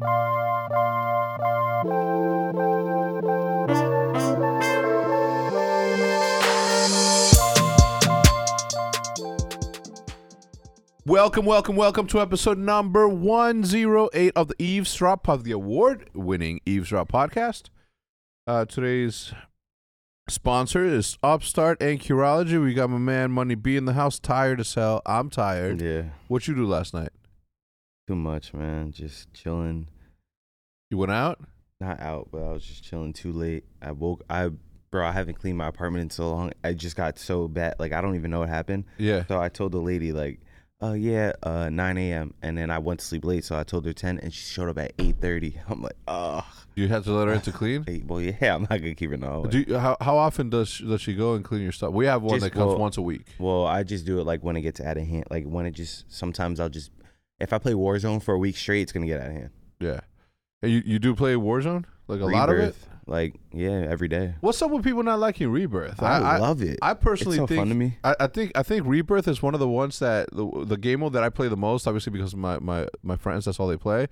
Welcome, welcome, welcome to episode number 108 of the Eavesdrop of the award winning Eavesdrop podcast. Uh, today's sponsor is Upstart and Curology. We got my man Money B in the house, tired as hell. I'm tired. Yeah, What you do last night? Too much, man. Just chilling. You went out? Not out, but I was just chilling too late. I woke. I bro, I haven't cleaned my apartment in so long. I just got so bad. Like I don't even know what happened. Yeah. So I told the lady like, "Oh yeah, uh, 9 a.m." And then I went to sleep late, so I told her 10, and she showed up at 8:30. I'm like, oh, You had to let her in to clean? well, yeah, I'm not gonna keep her no. Do you, how, how often does she, does she go and clean your stuff? We have one Just- that comes well- once a week. Well, I just do it like when it gets out of hand. Like when it just sometimes I'll just if I play Warzone for a week straight, it's gonna get out of hand. Yeah. And you, you do play Warzone? Like a lot of it? Rebirth, Like yeah, every day. What's up with people not liking Rebirth? I, love it. I it's personally so think fun to me. I, I think I think Rebirth is one of the ones that the, the game mode that I play the most, obviously because of my, my, my friends, that's all they play.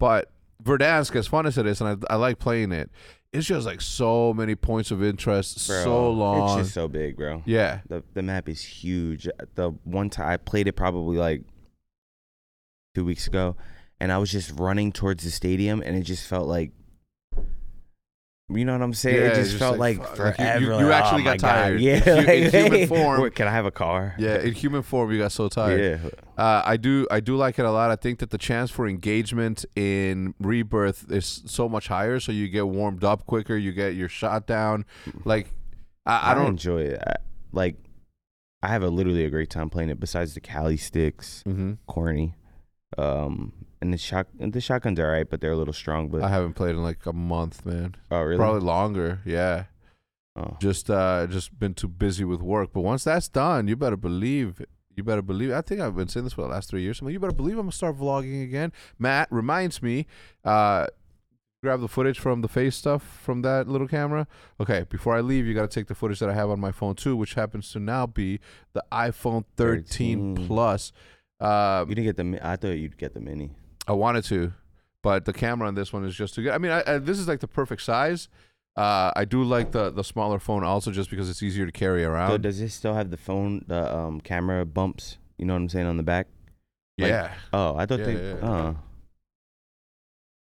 But Verdansk, as fun as it is, and I, I like playing it, it's just like so many points of interest, Bro, so long. It's just so big, bro. yeah, The the map is huge. The one time I played it probably like two weeks ago, and I was just running towards the stadium, and it just felt like. You know what I'm saying? Yeah, it just just felt like, like, like you- forever. you- you like, actually oh got my God. tired. Yeah, In hu- in human form. Can I have a car? yeah. In human form, you got so tired. Yeah. Uh, I do I do like it a lot. I think that the chance for engagement in Rebirth is so much higher. So you get warmed up quicker. You get your shot down. Like I, I I, don't. enjoy it. I, like, I have a literally a great time playing it. Besides the Kali sticks, Mhm. corny, um, and the shot the shotguns are alright, but they're a little strong. But I haven't played in like a month, man. oh really? Probably longer. Yeah. Oh. Just uh just been too busy with work. But once that's done, you better believe you better believe I think I've been saying this for the last three years. I'm like, you better believe I'm gonna start vlogging again. Matt reminds me, uh grab the footage from the face stuff from that little camera. Okay, before I leave, you gotta take the footage that I have on my phone too, which happens to now be the iPhone 13, 13. Plus. Uh, You didn't get the. mi- I thought you'd get the mini. I wanted to, but the camera on this one is just too good. I mean, I, I, this is like the perfect size. Uh, I do like the the smaller phone also, just because it's easier to carry So around. does this still have the phone, the um camera bumps? You know what I'm saying on the back? like- yeah, Oh, I thought Yeah, they. yeah, yeah. oh.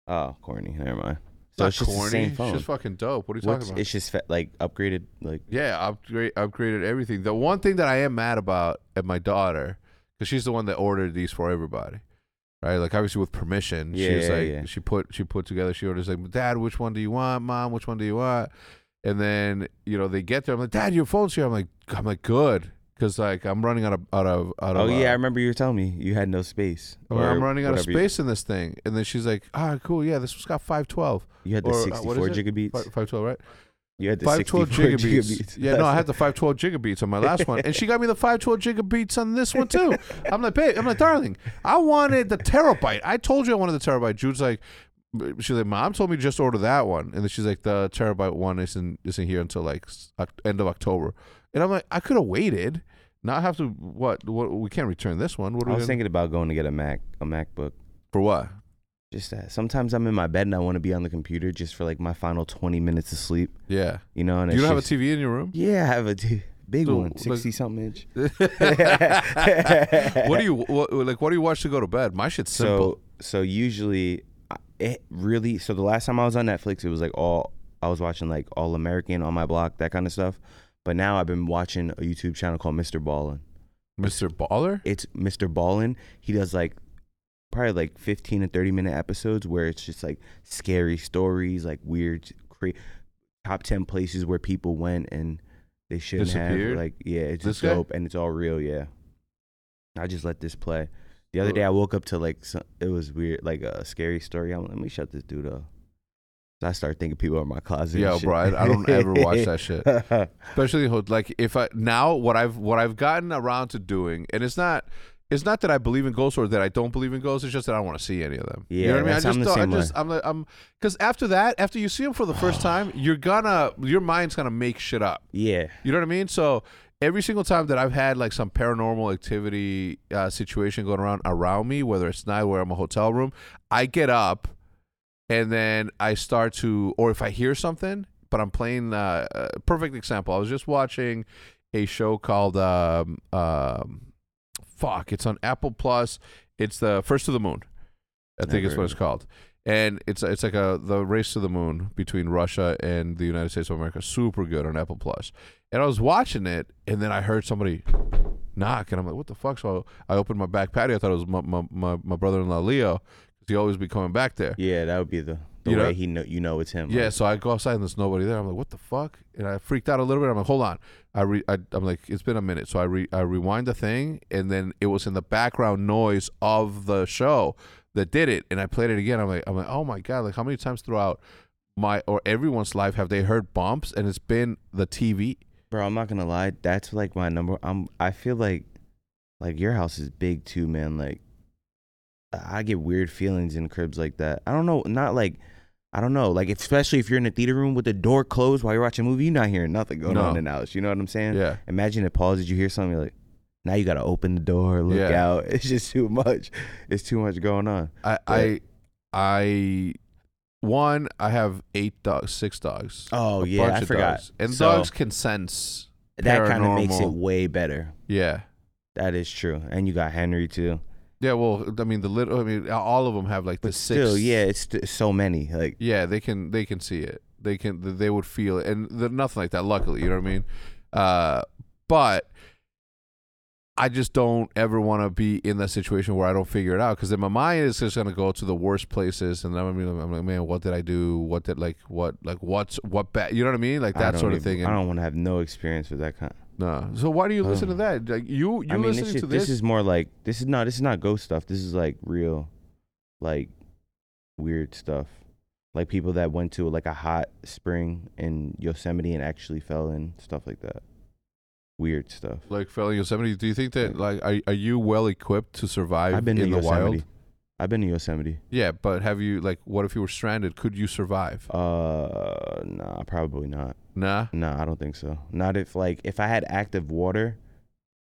Oh, corny. Never mind. it's not it's just the same It's phone. just fucking dope. What are you What's- talking about? It's just fa- like upgraded. Like yeah, upgrade upgraded everything. The one thing that I am mad about at my daughter, because she's the one that ordered these for everybody, right? Like obviously with permission. she Yeah, was yeah, like yeah. she put she put together. She orders like, Dad, which one do you want? Mom, which one do you want? And then you know they get there. I'm like, Dad, your phone's here. I'm like, I'm like, good, because like I'm running out of out of out of. oh of. yeah, I uh, remember you were telling me you had no space. I'm running out of whatever you- space in this thing. And then she's like, ah, cool, yeah, this one's got 512. You, had the or, uh, 64 what is it? gigabytes. 512, right? You had the 512 64 gigabeats. gigabytes. Yeah, no, I had the 512 gigabeats on my last one, and she got me the 512 gigabeats on this one too. I'm like, babe, I'm like, darling, I wanted the terabyte. I told you I wanted the terabyte. Jude's like, she's like, mom told me to just order that one, and then she's like, the terabyte one isn't isn't here until like end of October, and I'm like, I could have waited. Not have to what? What? We can't return this one. What are I was gonna- thinking about going to get a Mac, a MacBook. for what? Just that. Sometimes I'm in my bed and I want to be on the computer just for like my final 20 minutes of sleep. Yeah. You know, and You don't have a TV in your room? Yeah, I have a t- big So, one, like- 60 something inch. what do you what, like? What do you watch to go to bed? My shit's simple. So so usually uh, it really so the last time I was on Netflix it was like all I was watching like All American on my block that kind of stuff. But now I've been watching a YouTube channel called Mr. Ballen. Mr. Baller. It's Mr. Ballen. He does like probably like 15 to 30 minute episodes where it's just like scary stories, like weird cra- top 10 places where people went and they shouldn't have like yeah, it's This just guy? dope and it's all real, yeah. I just let this play. The other day I woke up to like some, it was weird, like a scary story. I'm like, let me shut this dude up. I start thinking people are in my closet. Yeah, bro, I, I don't ever watch that shit. Especially like if I now what I've what I've gotten around to doing, and it's not. It's not that I believe in ghosts or that I don't believe in ghosts. It's just that I don't want to see any of them. you Yeah, know what I mean. I just, I'm the same I just, I'm, like, I'm, because after that, after you see them for the first time, you're gonna, your mind's gonna make shit up. yeah, You know what I mean? So every single time that I've had like some paranormal activity uh, situation going around around me, whether it's night where I'm a hotel room, I get up and then I start to, or if I hear something, but I'm playing. Uh, uh, perfect example. I was just watching a show called um, um, fuck. It's on Apple Plus. It's the First to the Moon. I think Never it's what it's called. And it's it's like a the race to the moon between Russia and the United States of America. Super good on Apple Plus. And I was watching it, and then I heard somebody knock, and I'm like, "What the fuck?" So I opened my back patio. I thought it was my my, my, my brother-in-law Leo, because he always be coming back there. Yeah, that would be the, the You know- way he know you know it's him. Yeah, so I go outside and there's nobody there. I'm like, what the fuck? And I freaked out a little bit. I'm like, hold on. I re- I, I'm like, it's been a minute. So I re- I rewind the thing, and then it was in the background noise of the show that did it. And I played it again. I'm like, I'm like, oh my god! Like, how many times throughout my or everyone's life have they heard bumps? And it's been the TV. bro. I'm not gonna lie. That's like my number. I'm. I feel like, like your house is big too, man. Like, I get weird feelings in cribs like that. I don't know. Not like. I don't know, like especially if you're in a theater room with the door closed while you're watching a movie, you're not hearing nothing going No. on in the house. You know what I'm saying? Yeah. Imagine it pauses, you hear something you're like, now you gotta open the door, look Yeah. out. It's just too much. It's too much going on. I I I one. I have eight dogs, six dogs. Oh A yeah, bunch I of forgot. dogs. And So, dogs can sense. that kind of makes it way better. Yeah. That is true. And you got Henry too. Yeah, well, I mean, the little, I mean, all of them have like the But six. still, yeah, it's st- so many. Like yeah, they can, they can see it. They can, they would feel it, and nothing like that. Luckily, you know what I mean. Uh, but I just don't ever want to be in that situation where I don't figure it out because then my mind is just gonna go to the worst places, and I'm gonna be, I'm like, man, what did I do? What did like what like what's what bad? You know what I mean? Like that sort of even- thing. I don't want to have no experience with that kind. No. So why do you listen to that? Like you, you I mean, listening this, shit, to this? this is more like this is not this is not ghost stuff. This is like real, like weird stuff. Like people that went to like a hot spring in Yosemite and actually fell in stuff like that. Weird stuff. like fellow Yosemite. Do you think that like are are you well equipped to survive I've been in to the Yosemite. wild? I've been to Yosemite. Yeah, but have you like what if you were stranded? Could you survive? Uh, nah, probably not. Nah. Nah, I don't think so. Not if like if I had active water,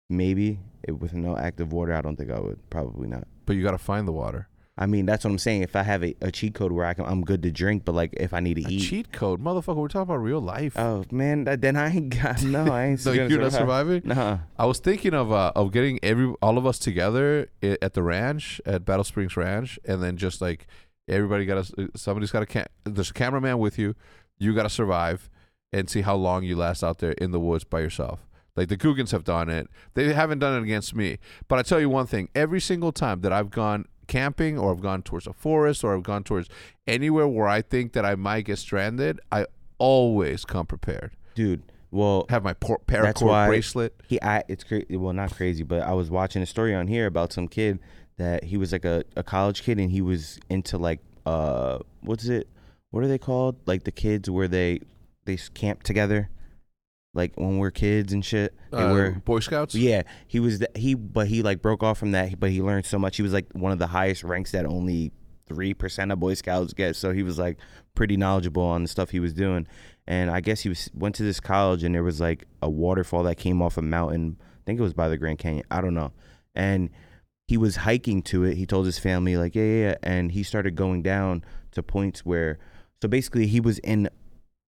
maybe. If, with no active water, I don't think I would. Probably not. But you got to find the water. I mean, that's what I'm saying. If I have a, a cheat code where I can, I'm good to drink, but like if I need to A eat, cheat code, motherfucker. We're talking about real life. oh man, that, then I ain't got no. I ain't. so gonna you're not surviving. Nah, I was thinking of uh, of getting every all of us together i- at the ranch at Battle Springs Ranch, and then just like everybody got to somebody's got a cam- there's a cameraman with you. You got to survive and see how long you last out there in the woods by yourself. Like the Googans have done it. They haven't done it against me. But I tell you one thing: every single time that I've gone camping or I've gone towards a forest or I've gone towards anywhere where I think that I might get stranded, I always come prepared. dude. Well, Have my por- paracord bracelet. he I it's crazy well not crazy but i was watching a story on here about some kid that he was like a, a college kid and he was into like uh what's it what are they called like the kids where they they s- camp together like when we were kids and shit they Uh, were Boy Scouts. yeah he was the, he but he like broke off from that but he learned so much he was like one of the highest ranks that only 3% of boy scouts get so he was like pretty knowledgeable on the stuff he was doing and i guess he was went to this college and there was like a waterfall that came off a mountain i think it was by the grand canyon i don't know and he was hiking to it he told his family like yeah yeah, yeah. and he started going down to points where so basically he was in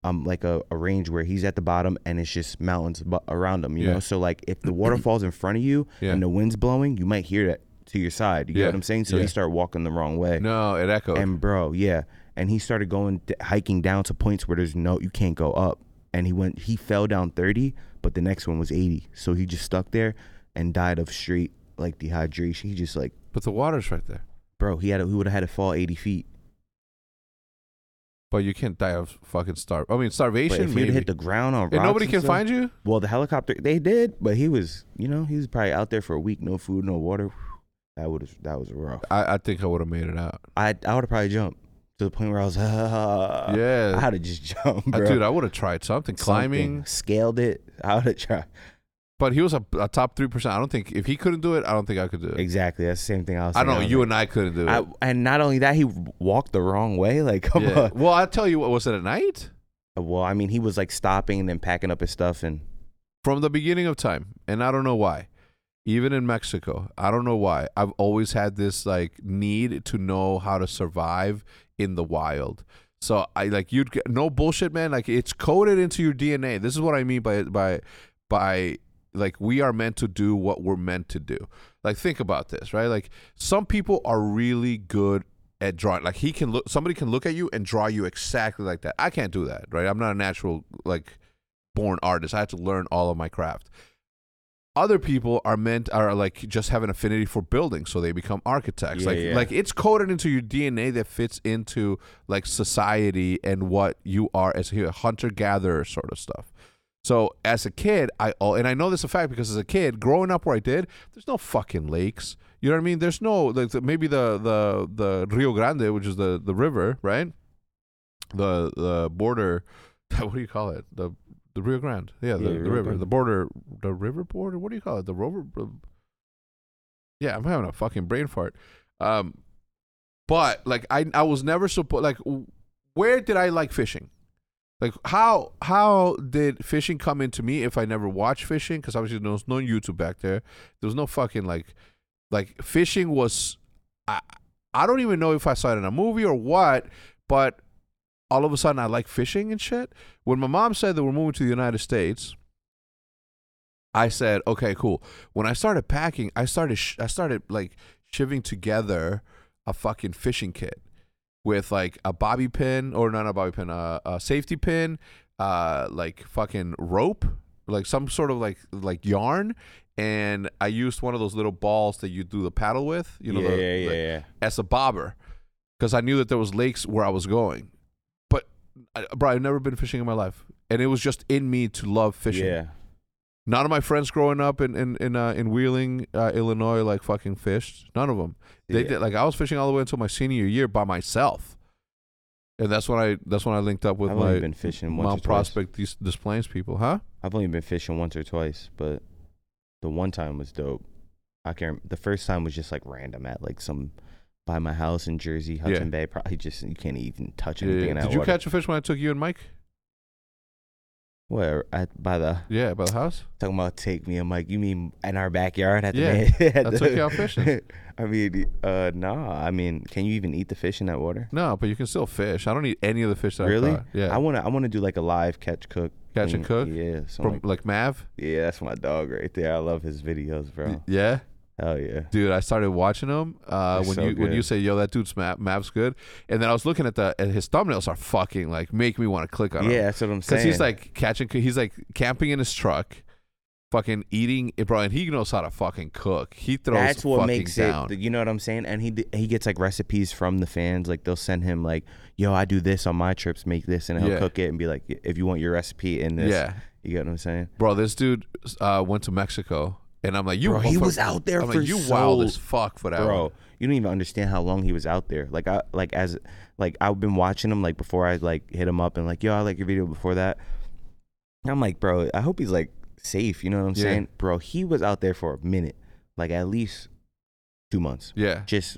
um like a, a range where he's at the bottom and it's just mountains bu- around him you Yeah. know so like if the waterfall's in front of you Yeah. and the wind's blowing you might hear that to your side you get Yeah. what i'm saying so Yeah. he started walking the wrong way No, it echoed. and bro, yeah, and he started going d- hiking down to points where there's no you can't go up. And he went he fell down 30, but the next one was 80. So he just stuck there and died of straight like dehydration. He just like, but the water's right there. bro, he had a, he would have had to fall 80 feet. But you can't die of fucking starve. I mean, But starvation. if he'd maybe. hit the ground on and rocks nobody and can stuff- find you. Well, the helicopter they did, but he was, you know, he was probably out there for a week, no food, no water. That would that was rough. I, I think I would have made it out. I I would have probably jumped to the point where I was, yeah, I had to just jump, Uh, bro. dude, I would have tried something, climbing. Something. scaled it. I would have tried. But he was a, a top three percent. I don't think if he couldn't do it, I don't think I could do it. Exactly. That's the same thing I was. I don't know. You and I couldn't do it. I, and not only that, he walked the wrong way. Like, come yeah. on. Well, I tell you what. Was it at night? Uh, well, I mean, he was like stopping and then packing up his stuff, and From the beginning of time, and I don't know why. even in Mexico. I don't know why. I've always had this like need to know how to survive in the wild. So I like you'd get no bullshit, man. Like it's coded into your DNA. This is what I mean by by by like we are meant to do what we're meant to do. Like think about this, right? Like some people are really good at drawing. Like he can look somebody can look at you and draw you exactly like that. I can't do that, right? I'm not a natural like born artist. I had to learn all of my craft. Other people are meant are like just have an affinity for building, so they become architects. Yeah, like yeah. like it's coded into your DNA that fits into like society and what you are as a hunter gatherer sort of stuff. So as a kid, I oh, and I know this a fact because as a kid, growing up where I did, there's no fucking lakes. You know what I mean? There's no like the- maybe the the the Rio Grande, which is the the river, right? The the border. What do you call it? The the Rio Grande. Yeah, the, Yeah, the river. Grande. The border. The river border. What do you call it? The rover. Yeah, I'm having a fucking brain fart. Um, but like I I was never supposed like where did I like fishing? Like how how did fishing come into me if I never watched fishing? Because obviously there was no YouTube back there. There was no fucking like like fishing was I I don't even know if I saw it in a movie or what, but all of a sudden I like fishing and shit. When my mom said that we're moving to the United States, I said, okay, cool. When I started packing, I started sh- I started like shivving together a fucking fishing kit with like a bobby pin or not a bobby pin, uh, a safety pin, uh, like fucking rope, like some sort of like like yarn, and I used one of those little balls that you do the paddle with, you know, yeah, the, yeah, yeah, yeah. as a bobber, because I knew that there was lakes where I was going, but I, bro, I've never been fishing in my life, and it was just in me to love fishing. Yeah. None of my friends growing up in in in, uh, in Wheeling, uh, Illinois, like fucking fished. None of them. They yeah. did. Like I was fishing all the way until my senior year by myself, and that's when I that's when I linked up with I've my been fishing once Mount. Prospect these Des Plaines people, huh? I've only been fishing once or twice, but the one time was dope. I can't. The first time was just like random at like some by my house in Jersey, Hudson Bay. Probably just you can't even touch Yeah, anything yeah. that Did you water. catch a fish when I took you and Mike? Where at by the Yeah, by the house. talking about take me? I'm like, you mean in our backyard at the Yeah, man- at I the- took you out fishing. I mean, uh, no. I mean, can you even eat the fish in that water? No, but you can still fish. I don't eat any of the fish that Really? I caught. Yeah, I wanna, I wanna do like a live catch cook. Catch and cook? Yeah, from like- like Mav. yeah, that's my dog right there. I love his videos, bro. Yeah, Hell yeah. dude, I started watching him uh, when so you when you say yo that dude's Mav, Mav's good, and then I was looking at the and his thumbnails are fucking like make me want to click on him. Yeah, that's what I'm saying. Because he's like catching, he's like camping in his truck, fucking eating, bro, and he knows how to fucking cook. He throws that's what fucking makes down. it. You know what I'm saying? And he he gets like recipes from the fans. Like they'll send him like, "Yo, I do this on my trips. Make this," and he'll Yeah. cook it and be like, "If you want your recipe in this, yeah, you get what I'm saying?" bro, this dude uh, went to Mexico, and I'm like, you, Bro, he was out there I'm for like, you so- wild as fuck for that, Bro, one. you don't even understand how long he was out there. Like I like as like I've been watching him like before I like hit him up and like, "Yo, I like your video before that." I'm like, bro, I hope he's like safe. You know what I'm Yeah. saying, bro? He was out there for a minute, like at least two months, Yeah, just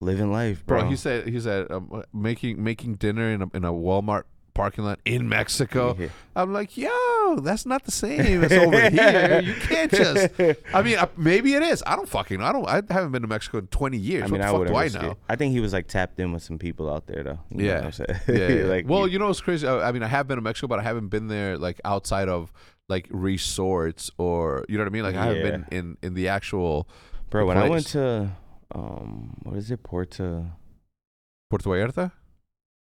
living life, bro. bro. He said he said um, making making dinner in a, in a Walmart parking lot in Mexico. Yeah. I'm like, that's not the same as over here. You can't just. I mean, uh, maybe it is. I don't fucking. know. I don't. I haven't been to Mexico in 20 years. I what mean, the I do I know? it. I think he was like tapped in with some people out there, though. You know Yeah. what I'm saying? yeah, yeah. like, well, you- know what's crazy? I, I mean, I have been to Mexico, but I haven't been there like outside of like resorts or you know what I mean. Like I haven't Yeah. been in in the actual bro, the when I went to, um, what is it, Puerto? Puerto Vallarta.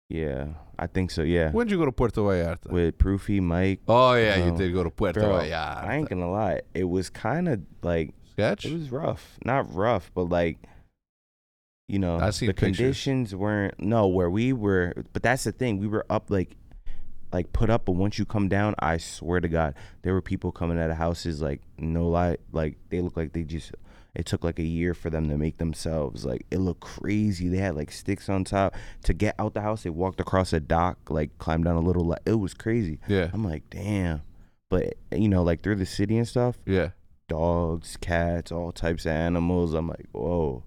Yeah, I think so. Yeah, When did you go to Puerto Vallarta? with Proofy, Mike. oh yeah, you Um, did go to Puerto Bro, Vallarta. I ain't gonna lie, it was kind of like Sketch. it was rough. Not rough, but like, you know, I seen the pictures. conditions weren't no where we were. But that's the thing, we were up like, like put up. But once you come down, I swear to God, there were people coming out of houses like no lie, like they look like they just. It took like a year for them to make themselves. Like it looked crazy. They had like sticks on top to get out the house. They walked across a dock, like climbed down a little. Li- it was crazy. yeah, I'm like, damn. But you know, like through the city and stuff, yeah. dogs, cats, all types of animals. I'm like, whoa.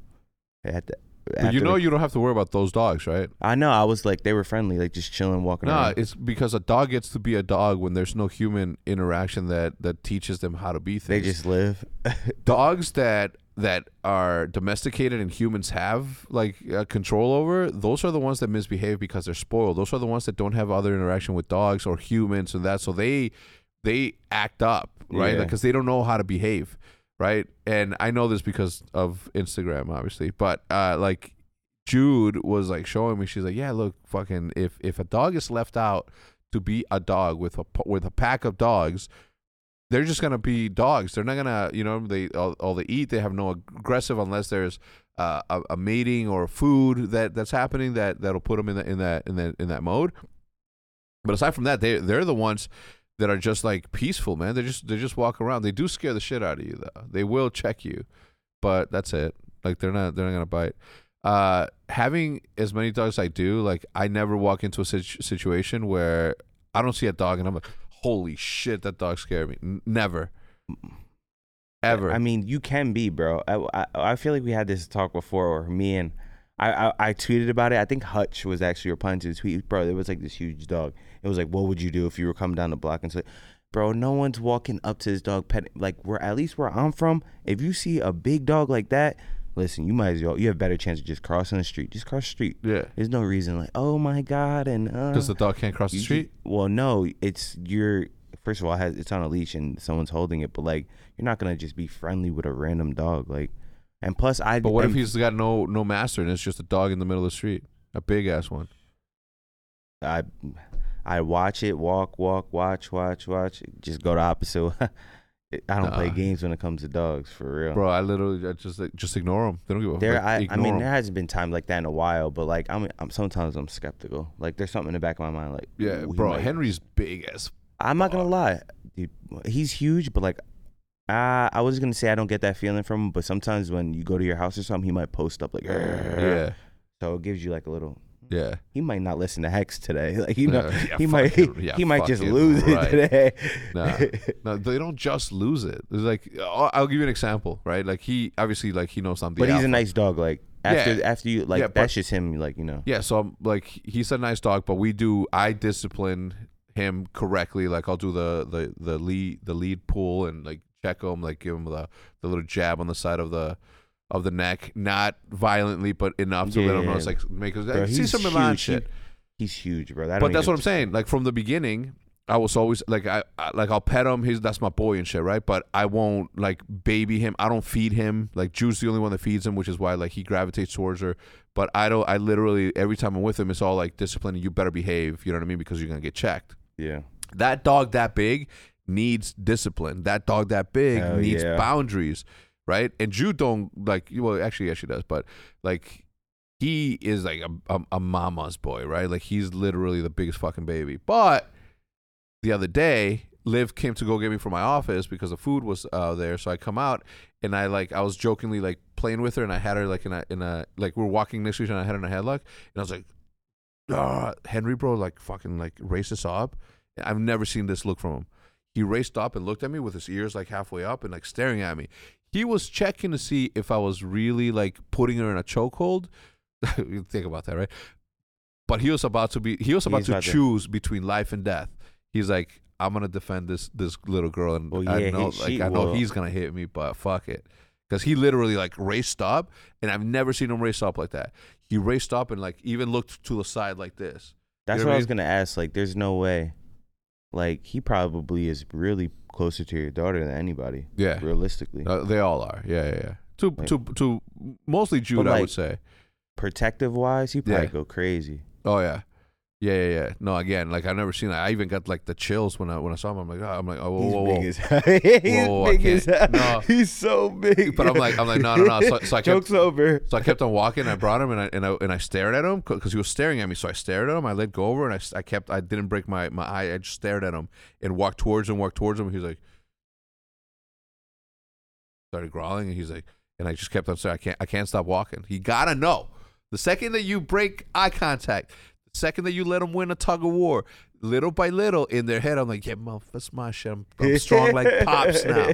Had to But you know the- you don't have to worry about those dogs, right? I know. I was like, they were friendly, like just chilling, walking No, around. it's because a dog gets to be a dog when there's no human interaction that that teaches them how to be things. They just live. dogs that that are domesticated and humans have like uh, control over those are the ones that misbehave because they're spoiled those are the ones that don't have other interaction with dogs or humans and that so they they act up right Yeah. because they don't know how to behave right and i know this because of instagram obviously but uh like jude was like showing me she's like yeah look fucking if if a dog is left out to be a dog with a with a pack of dogs they're just gonna be dogs. They're not gonna, you know, they all, all they eat. They have no aggressive unless there's uh, a, a mating or food that that's happening that that'll put them in that in that in that in that mode. But aside from that, they they're the ones that are just like peaceful, man. They just they just walk around. They do scare the shit out of you though. They will check you, but that's it. Like they're not they're not gonna bite. Uh, having as many dogs as I do, like I never walk into a situ- situation where I don't see a dog and I'm like, holy shit, that dog scared me. N- never, ever. I mean, you can be, bro. I, I, I feel like we had this talk before, or me and I, I, I tweeted about it. I think Hutch was actually replying to the tweet, bro. There was like this huge dog. It was like, what would you do if you were coming down the block and say, bro, no one's walking up to this dog pet. Like, where at least where I'm from, if you see a big dog like that, listen, you might as well. You have a better chance of just crossing the street. Just cross the street. yeah, There's no reason like, oh my god, and uh, because the dog can't cross the street. well, no, it's you're first of all, it has, it's on a leash and someone's holding it, but like you're not gonna just be friendly with a random dog, like. And plus, I. But what if he's got no no master and it's just a dog in the middle of the street, a big ass one? I, I watch it, walk, walk, watch, watch, watch. Just go the opposite. I don't play games when it comes to dogs, for real. Bro, I literally I just like, just ignore them. They don't give a There, like, I, I mean, 'em. there hasn't been time like that in a while, but like, I'm, I'm sometimes I'm skeptical. Like, there's something in the back of my mind, like, yeah, bro. might- Henry's big as I'm not gonna lie, dude. He's huge, but like, uh, I was gonna say I don't get that feeling from him. But sometimes when you go to your house or something, he might post up like, yeah, So it gives you like a little. Yeah. He might not listen to Hecz today. Like he, Yeah, might, yeah, he might, fucking- yeah, he might just lose right. it today. Nah. No, they don't just lose it. It's like I'll, I'll give you an example, right? Like he obviously like he knows I'm but he's a nice dog. Like after Yeah. after you like Yeah, but- that's just him. Like you know. Yeah, so I'm like he's a nice dog, but we do I discipline him correctly. Like I'll do the the the lead the lead pull and like check him, like give him the the little jab on the side of the of the neck, not violently, but enough to let him know Yeah. it's like make us like, Cesar Millan shit. He- he's huge, bro. That But that's what I'm saying. Like from the beginning, I was always like I, I like I'll pet him. He's that's my boy and shit, right? But I won't like baby him. I don't feed him. Like Jude's the only one that feeds him, which is why like he gravitates towards her. But I don't. I literally every time I'm with him, it's all like discipline. You better behave. You know what I mean? Because you're gonna get checked. Yeah. That dog that big needs discipline. That dog that big Hell needs yeah. boundaries, right? And Jude don't like. Well, actually, yeah, she does. But like, he is like a, a, a mama's boy, right? Like he's literally the biggest fucking baby. But the other day, Liv came to go get me from my office because the food was uh, there. So I come out and I like I was jokingly like playing with her and I had her like in a in a like we are walking next to each other and I had her in a headlock and I was like, ah, Henry, bro, like fucking like us up. I've never seen this look from him. He raced up and looked at me with his ears like halfway up and like staring at me. He was checking to see if I was really like putting her in a chokehold. Think about that, right? But he was about to be. He was about He's to choose between life and death. He's like, I'm gonna defend this this little girl, and Well, I know, he- like, I know will. he's gonna hit me, but fuck it, because he literally like raced up, and I've never seen him race up like that. He raced up and like even looked to the side like this. That's know what what I I was gonna ask. Like, there's no way. Like, he probably is really closer to your daughter than anybody. Yeah, Realistically, Uh, they all are. Yeah, yeah, yeah. To Like- to to mostly Jude, But, I would say. protective wise, he probably Yeah. go crazy. Oh yeah, yeah, yeah, yeah. No, again, like I've never seen that. I even got like the chills when I when I saw him. I'm like, oh, I'm like, oh, whoa, He's whoa, whoa. big as. He's Whoa, I big as no. He's so big. But I'm like, I'm like, no, no, no. So, so I kept, Joke's over. so I kept on walking. I brought him and I and I, and I stared at him because he was staring at me. So I stared at him. I let go over and I, I kept. I didn't break my my eye. I just stared at him and walked towards him. Walked towards him. He's like, started growling and he's like, and I just kept on saying, I can't, I can't stop walking. He gotta know the second that you break eye contact, Second that you let them win a tug of war, little by little, in their head, I'm like, yeah, motherfucker, that's my shit. I'm, I'm strong like pops now.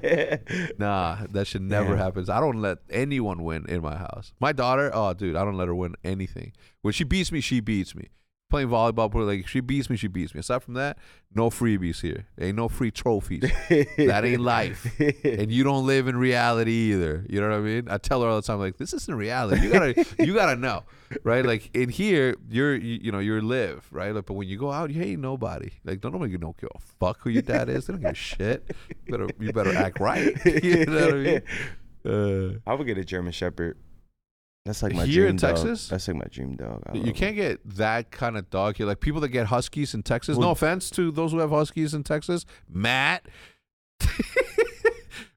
Nah, that should never Yeah. happen. I don't let anyone win in my house. My daughter, oh, dude, I don't let her win anything. When she beats me, she beats me. Playing volleyball, but like she beats me, she beats me. Aside from that, no freebies here. Ain't no free trophies. that ain't life. And you don't live in reality either. You know what I mean? I tell her all the time, like, this isn't reality. You gotta, you gotta know, right? Like in here, you're, you, you know, you're live, right? Like, but when you go out, you ain't nobody. Like, don't nobody don't give a fuck who your dad is. They don't give a shit. You better, you better act right. you know what I mean? Uh, I would get a German Shepherd. That's like my Here dream in dog. Texas? That's like my dream dog. I you love can't get that kind of dog here. Like people that get huskies in Texas. No offense to those who have huskies in Texas, Matt.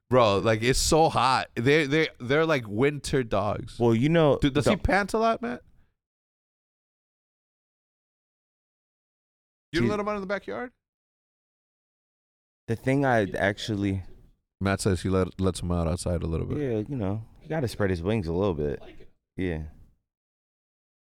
Bro, like it's so hot. They they they're like winter dogs. Well, you know, Dude, does the- he pant a lot, Matt? You don't Dude. let him out in the backyard? the thing I actually, Matt says he let lets him out outside a little bit. yeah, you know, he got to spread his wings a little bit. Yeah.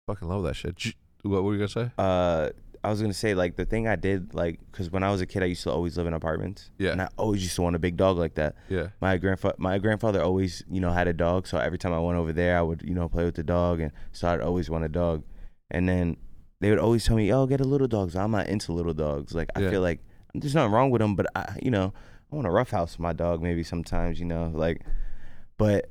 Fucking love that shit. J- What were you gonna say? Uh, I was gonna say like the thing I did like because when I was a kid I used to always live in apartments. Yeah. And I always used to want a big dog like that. Yeah. My grandfather, my grandfather always, you know, had a dog. So every time I went over there, I would, you know, play with the dog, and so I'd always want a dog. And then they would always tell me, "Oh, get a little dog." So I'm not into little dogs. Like I Yeah. feel like there's nothing wrong with them, but I, you know, I want to roughhouse my dog maybe sometimes, you know, like. But,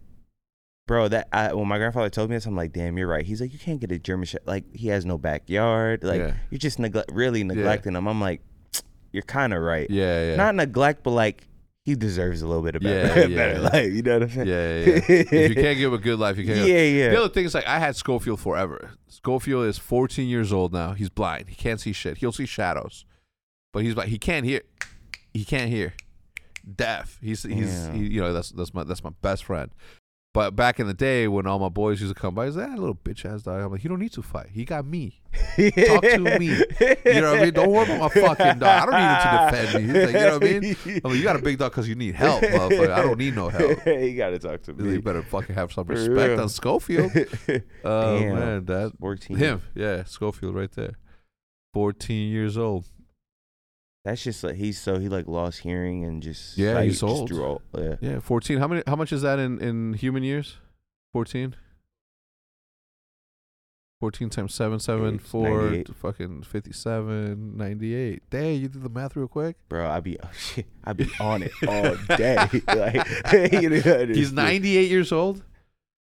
bro, that I, when my grandfather told me this, I'm like, damn, you're right. He's like, you can't get a German Shepherd. Like he has no backyard. Like Yeah. you're just neglect, really neglecting him. I'm like, you're kind of right. Yeah, yeah. Not neglect, but like he deserves a little bit of better, yeah, better yeah. life. You know what I'm saying? yeah, yeah, yeah. if you can't give a good life, you can't. yeah, yeah. The other thing is like I had Schofield forever. Schofield is 14 years old now. He's blind. He can't see shit. He'll see shadows, but he's like he can't hear. He can't hear. Deaf. He's he's Yeah. he, you know that's that's my that's my best friend. But back in the day when all my boys used to come by, he's like, that little bitch ass dog. I'm like, he don't need to fight. He got me. Talk to me. You know what I mean? Don't worry about my fucking dog. I don't need him to defend me. He's like, you know what I mean? I'm like, you got a big dog because you need help, motherfucker. I don't need no help. you gotta talk to me. like, You better fucking have some respect on Schofield. Oh Damn. man, that 14. him, yeah, Schofield right there. Fourteen years old. That's just like he's so he like lost hearing and just Yeah, like, he's old. all- yeah. Yeah, fourteen. How many? How much is that in in human years? Fourteen. Fourteen times seven, seven, It's four, 98. fucking fifty-seven, ninety-eight. Dang, you did the math real quick. Bro, I be oh, shit, I be on it all day. like, you know, He's ninety-eight years old.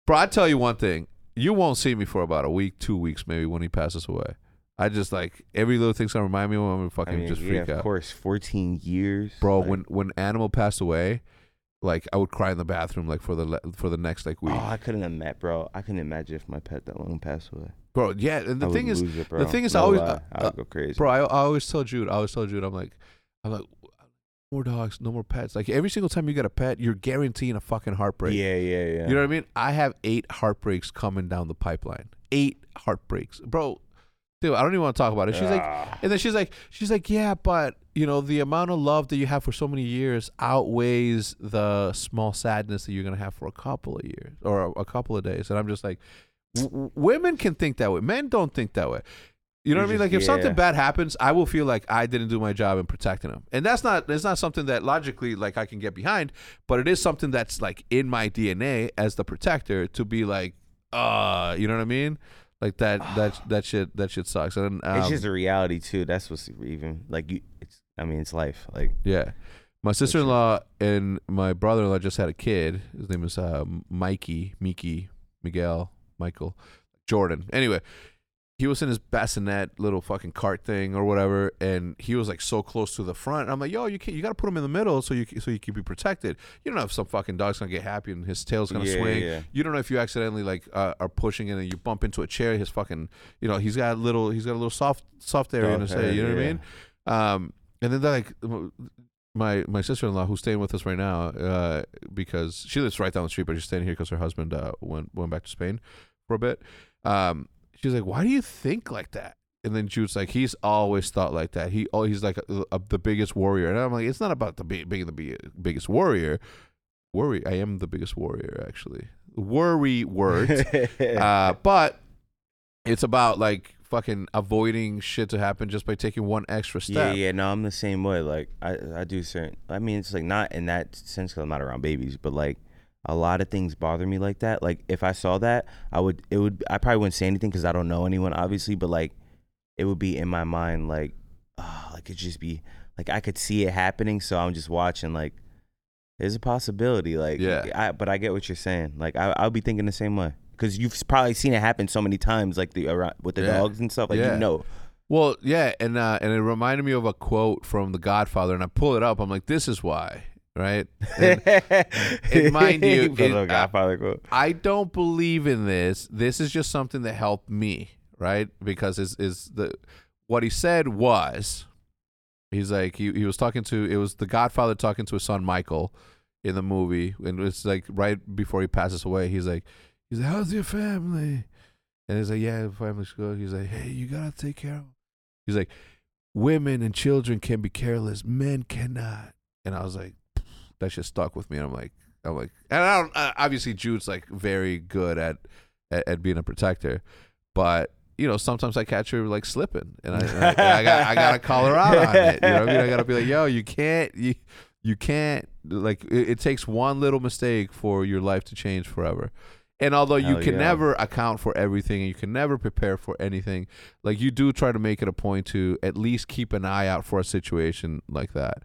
Bro, I tell you one thing. You won't see me for about a week, two weeks, maybe when he passes away. I just like every little thing's gonna remind me of him. I'm gonna I fucking mean, just yeah, freak out. of course, 14 years, bro like- when when animal passed away like i would cry in the bathroom like for the le- for the next like week Oh, I couldn't imagine, bro. I couldn't imagine if my pet that long passed away. bro yeah and the I thing is it, the thing is No I always- uh, I would go crazy, bro I, I always tell jude i always tell jude i'm like i'm like more dogs no more pets like every single time you get a pet you're guaranteeing a fucking heartbreak Yeah, yeah, yeah. you know what i mean i have eight heartbreaks coming down the pipeline eight heartbreaks bro dude i don't even want to talk about it she's like. And then she's like, she's like, yeah, but you know, the amount of love that you have for so many years outweighs the small sadness that you're gonna have for a couple of years or a, a couple of days. And I'm just like, w- women can think that way. Men don't think that way. You know what I mean? Like if something bad happens, I will feel like I didn't do my job in protecting him, and that's not it's not something that logically like I can get behind, but it is something that's like in my DNA as the protector to be like, uh, you know what I mean? Like that that that shit that shit sucks. And um, it's just a reality too. That's what's even like you. It's I mean, it's life. Like Yeah. My sister in law and my brother in law just had a kid. His name is uh, Mikey, Miki, Miguel, Michael, Jordan. Anyway, he was in his bassinet little fucking cart thing or whatever, and he was like so close to the front. I'm like, yo, you can't, you got to put him in the middle so you so you can be protected. You don't know if some fucking dog's gonna get happy and his tail's gonna Yeah, swing. yeah. You don't know if you accidentally like uh, are pushing it and you bump into a chair. His fucking, you know, he's got a little, he's got a little soft soft area in his head. You know what I mean? Um, and then they're like, my my sister in law who's staying with us right now, uh, because she lives right down the street, but she's staying here because her husband uh, went went back to Spain for a bit. Um, she's like, "Why do you think like that?" And then Jude's like, "He's always thought like that. He oh, he's like a, a, the biggest warrior." And I'm like, "It's not about the big, being the big, biggest warrior. Worry, I am the biggest warrior actually. Worry word, uh, but it's about like fucking avoiding shit to happen just by taking one extra step. Yeah, yeah, no, I'm the same way. Like I, I do certain. I mean, it's like not in that sense because I'm not around babies, but like a lot of things bother me like that. Like if I saw that, I would, it would, I probably wouldn't say anything because I don't know anyone, obviously, but like it would be in my mind, like, oh, like it just be like I could see it happening, so I'm just watching. Like, there's a possibility. Like, Yeah. I, but I get what you're saying. Like, I, I'll be thinking the same way because you've probably seen it happen so many times, like the around with the Yeah. dogs and stuff. Like, Yeah. you know, Well, yeah, and uh, and it reminded me of a quote from The Godfather, and I pull it up. I'm like, this is why, right? And and mind you, it- quote. I don't believe in this. This is just something that helped me, right? Because is is the what he said was he's like he, he was talking to it was the Godfather talking to his son Michael in the movie and it's like right before he passes away. He's like he's like how's your family? And he's like yeah, the family's good. He's like hey, you gotta take care of. 'em." He's like women and children can be careless, men cannot. And I was like that just stuck with me. And I'm like I'm like, and I don't. Uh, obviously, Jude's like very good at, at at being a protector, but you know, sometimes I catch her like slipping, and I, and I, and I got I gotta call her out on it. You know what I mean? I gotta be like, yo, you can't, you you can't like it, it takes one little mistake for your life to change forever. And although you can yeah. never account for everything and you can never prepare for anything, like you do try to make it a point to at least keep an eye out for a situation like that.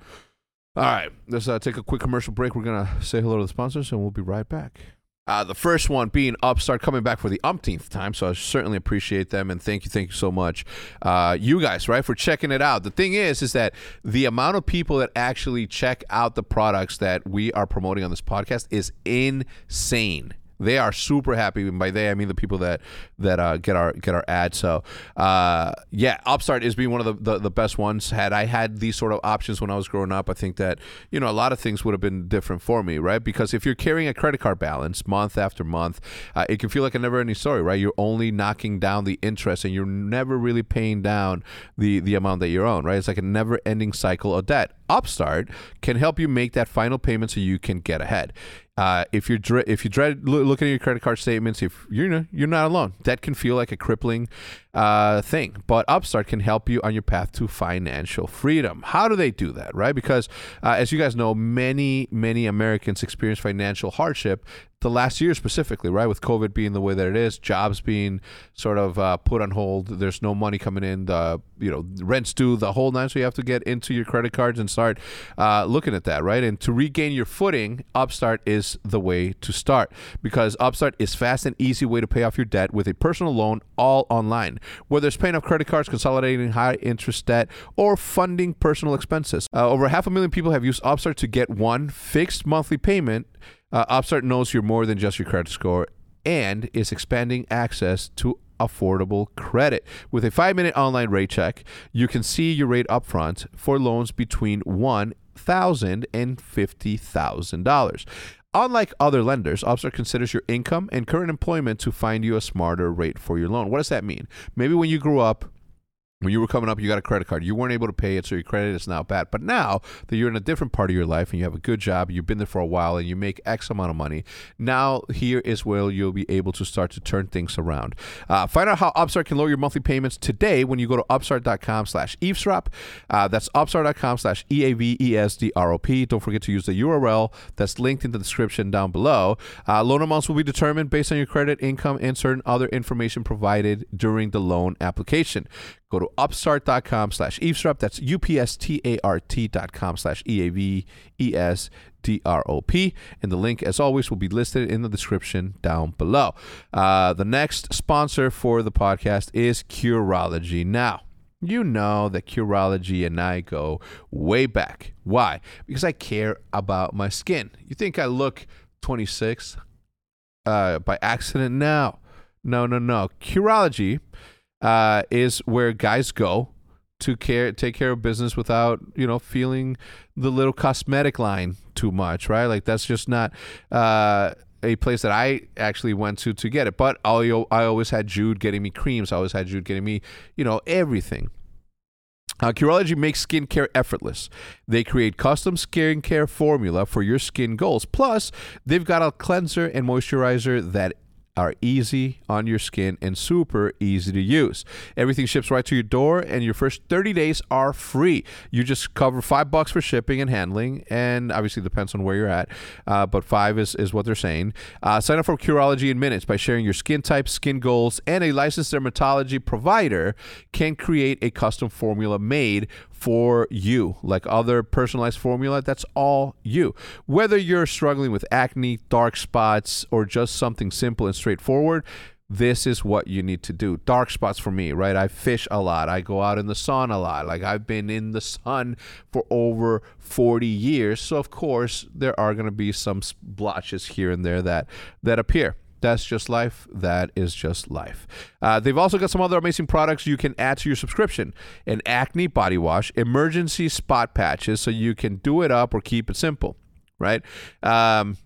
All right, let's uh, take a quick commercial break. We're gonna say hello to the sponsors, and we'll be right back. Uh, the first one being Upstart coming back for the umpteenth time, so I certainly appreciate them and thank you, thank you so much, uh, you guys, right, for checking it out. The thing is, is that the amount of people that actually check out the products that we are promoting on this podcast is insane. They are super happy, and by they I mean the people that that uh, get our get our ad. So, uh, yeah, Upstart is being one of the, the the best ones. Had I had these sort of options when I was growing up, I think that you know a lot of things would have been different for me, right? Because if you're carrying a credit card balance month after month, uh, it can feel like a never-ending story, right? You're only knocking down the interest, and you're never really paying down the the amount that you own, right? It's like a never-ending cycle of debt. Upstart can help you make that final payment so you can get ahead. Uh, if you're dre- if you dread loo- looking at your credit card statements, if you're know, you're not alone, that can feel like a crippling uh, thing. But Upstart can help you on your path to financial freedom. How do they do that, right? Because uh, as you guys know, many many Americans experience financial hardship the last year specifically, right? With COVID being the way that it is, jobs being sort of uh, put on hold. There's no money coming in. The you know rents due, the whole nine. So you have to get into your credit cards and start uh, looking at that, right? And to regain your footing, Upstart is the way to start because Upstart is fast and easy way to pay off your debt with a personal loan all online. Whether it's paying off credit cards, consolidating high interest debt, or funding personal expenses, uh, over half a million people have used Upstart to get one fixed monthly payment. Uh, Upstart knows you're more than just your credit score and is expanding access to affordable credit. With a five minute online rate check, you can see your rate upfront for loans between one thousand and fifty thousand dollars. Unlike other lenders, Upstart considers your income and current employment to find you a smarter rate for your loan. What does that mean? Maybe when you grew up, when you were coming up, you got a credit card. You weren't able to pay it, so your credit is now bad. But now that you're in a different part of your life and you have a good job, you've been there for a while, and you make X amount of money, now here is where you'll be able to start to turn things around. Uh, find out how Upstart can lower your monthly payments today when you go to upstart.com slash eavesdrop. Uh, that's upstart.com slash E-A-V-E-S-D-R-O-P. Don't forget to use the URL that's linked in the description down below. Uh, loan amounts will be determined based on your credit, income, and certain other information provided during the loan application. Go to upstart.com slash eavesdrop. That's U-P-S-T-A-R-T dot com slash E-A-V-E-S-D-R-O-P. And the link, as always, will be listed in the description down below. Uh, the next sponsor for the podcast is Curology. Now, you know that Curology and I go way back. Why? Because I care about my skin. You think I look 26 uh, by accident? now? No, no, no. Curology uh, is where guys go to care take care of business without you know feeling the little cosmetic line too much right like that's just not uh a place that I actually went to to get it but I, I always had Jude getting me creams I always had Jude getting me you know everything uh, Curology makes skincare effortless. They create custom skincare formula for your skin goals. Plus, they've got a cleanser and moisturizer that are easy on your skin and super easy to use. Everything ships right to your door, and your first 30 days are free. You just cover five bucks for shipping and handling, and obviously depends on where you're at, uh, but five is, is what they're saying. Uh, sign up for Curology in minutes by sharing your skin type, skin goals, and a licensed dermatology provider can create a custom formula made for you. Like other personalized formula, that's all you. Whether you're struggling with acne, dark spots, or just something simple and straightforward, this is what you need to do. Dark spots for me, right? I fish a lot. I go out in the sun a lot. Like I've been in the sun for over 40 years. So of course, there are going to be some blotches here and there that that appear. That's just life. That is just life. Uh, they've also got some other amazing products you can add to your subscription an acne body wash, emergency spot patches, so you can do it up or keep it simple, right? Um,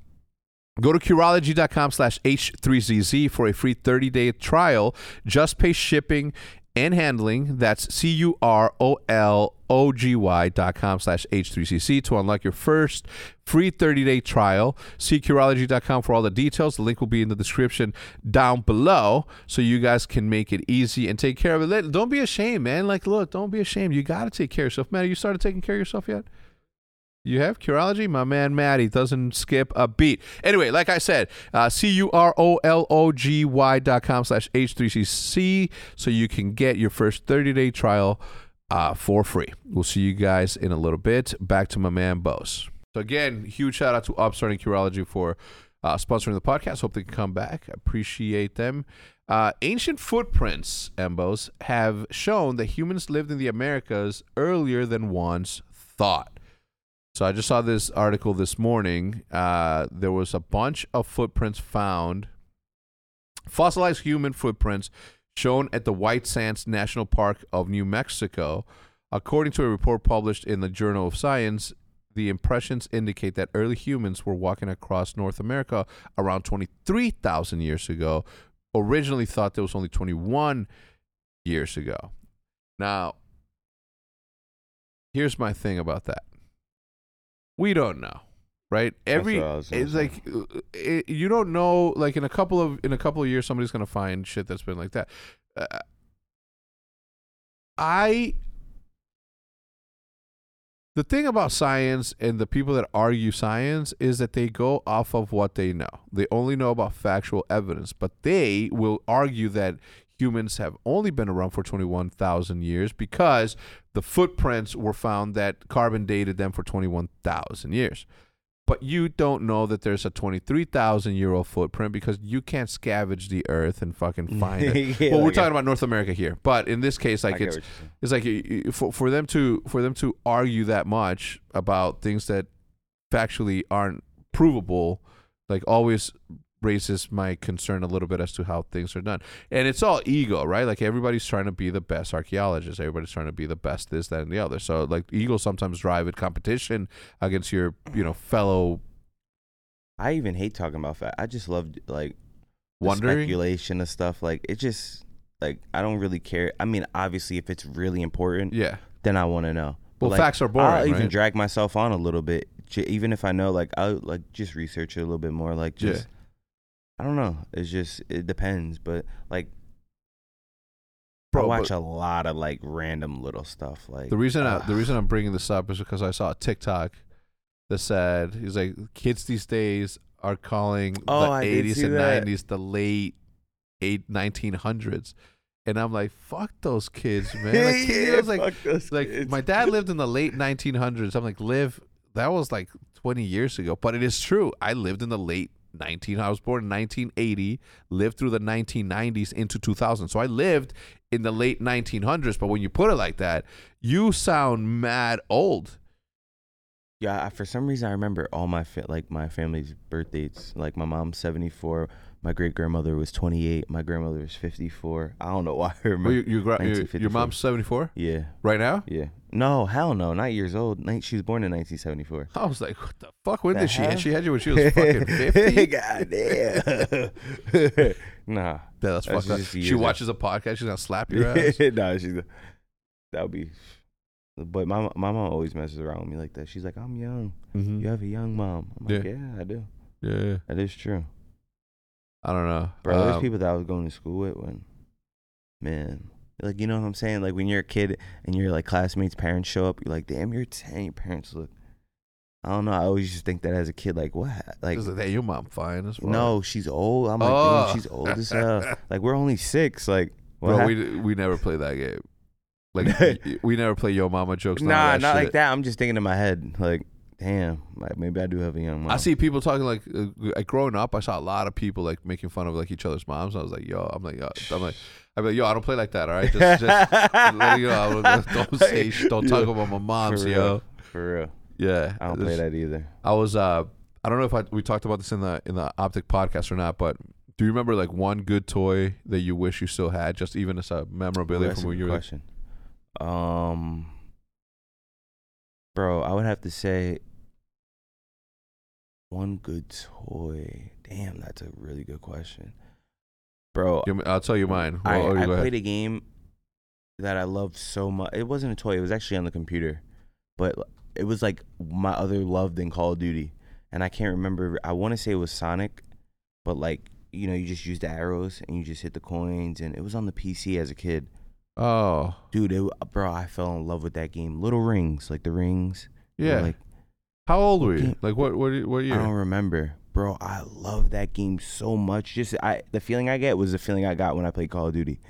Go to Curology.com slash H3CZ for a free 30 day trial. Just pay shipping and handling. That's C U R O L O G Y dot com slash H3CZ to unlock your first free 30 day trial. See Curology.com for all the details. The link will be in the description down below so you guys can make it easy and take care of it. Don't be ashamed, man. Like, look, don't be ashamed. You got to take care of yourself. Man, you started taking care of yourself yet? You have Curology? My man Maddie doesn't skip a beat. Anyway, like I said, uh, C-U-R-O-L-O-G-Y dot com slash H3CZ so you can get your first 30-day trial uh, for free. We'll see you guys in a little bit. Back to my man BoZe. So again, huge shout out to Upstart and Curology for uh, sponsoring the podcast. Hope they can come back. Appreciate them. Uh, ancient footprints, MBoZe, have shown that humans lived in the Americas earlier than once thought. So I just saw this article this morning. Uh, there was a bunch of footprints found, fossilized human footprints shown at the White Sands National Park of New Mexico. According to a report published in the Journal of Science, the impressions indicate that early humans were walking across North America around 23,000 years ago. Originally thought there was only 21 years ago. Now, here's my thing about that we don't know right? Every it's like it, you don't know like in a couple of in a couple of years somebody's gonna find shit that's been like that. Uh, i the thing about science and the people that argue science is that they go off of what they know. They only know about factual evidence but they will argue that humans have only been around for 21,000 years because the footprints were found that carbon dated them for 21,000 years. But you don't know that there's a 23,000 year old footprint because you can't scavenge the earth and fucking find it. yeah, well, we're talking about North America here, but in this case, like it's it's like for for them to for them to argue that much about things that factually aren't provable, like always raises my concern a little bit as to how things are done. And it's all ego, right? Like everybody's trying to be the best archaeologist. Everybody's trying to be the best this, that, and the other. So like ego sometimes drive it competition against your, you know, fellow. I even hate talking about fact. I just love like wondering speculation of stuff. Like it just like I don't really care. I mean, obviously, if it's really important, yeah, then I want to know. Well, like, facts are boring. I'll even right? drag myself on a little bit, even if I know. Like I'll like just research it a little bit more. Like just. Yeah I don't know. It's just it depends, but like Bro, I watch a lot of like random little stuff. Like the reason uh, I, the reason I'm bringing this up is because I saw a TikTok that said he's like kids these days are calling oh, the I 80s and that. 90s the late eight 1900s. And I'm like, fuck those kids, man. Like, yeah, like, like kids. my dad lived in the late 1900s. I'm like, live. That was like 20 years ago, but it is true. I lived in the late 19 I was born in 1980, lived through the 1990s into 2000. So I lived in the late 1900s, but when you put it like that, you sound mad old. Yeah, for some reason I remember all my fa- like my family's birth dates. Like my mom's 74, my great grandmother was 28. My grandmother was 54. I don't know why I remember. Oh, you, you, your mom's 74? Yeah. Right now? Yeah. No, hell no. Not years old. She was born in 1974. I was like, what the fuck? When the did she? And she had you when she was fucking 50? God damn. nah. Yeah, that's fucked up. She watches a podcast. She's going to slap your ass. nah, she's. That would be. But my my mom always messes around with me like that. She's like, I'm young. Mm-hmm. You have a young mom. I'm like, yeah, yeah I do. Yeah. That is true. I don't know, Bro, there's Um, people that I was going to school with when, man, like you know what I'm saying? Like when you're a kid and your like classmates' parents show up, you're like, damn, you're ten. Your parents look. I don't know. I always just think that as a kid, like what? Like Is hey, your mom fine as well? no, she's old. I'm like, Oh. she's old as hell. Like we're only six. Like bro, we we never play that game. Like we never play yo mama jokes. nah, not shit. like that. I'm just thinking in my head, like, damn, like maybe I do have a young mom. I see people talking like, uh, like growing up. I saw a lot of people like making fun of like each other's moms. I was like, yo, I'm like, yo, I'm like, I'm like, yo, I don't play like that. All right, just, just let you know, don't- don't say, don't talk about my For moms, real. yo. For real, Yeah, I don't play that either. I was, uh, I don't know if I, we talked about this in the in the optic podcast or not, but do you remember like one good toy that you wish you still had, just even as a memorabilia that's from when you were? question. Um, bro, I would have to say one good toy. Damn, that's a really good question, bro. I'll tell you mine. I, Well, I go ahead. played a game that I loved so much. It wasn't a toy. It was actually on the computer, but it was like my other love than Call of Duty. And I can't remember. I want to say it was Sonic, but like you know, you just use the arrows and you just hit the coins. And it was on the PC as a kid, Oh, dude. It, bro, I fell in love with that game. Little Rings, like the rings. yeah. Like How old were you? Like what? What? What year? I don't remember, bro. I love that game so much. Just I, the feeling I get was the feeling I got when I played Call of Duty,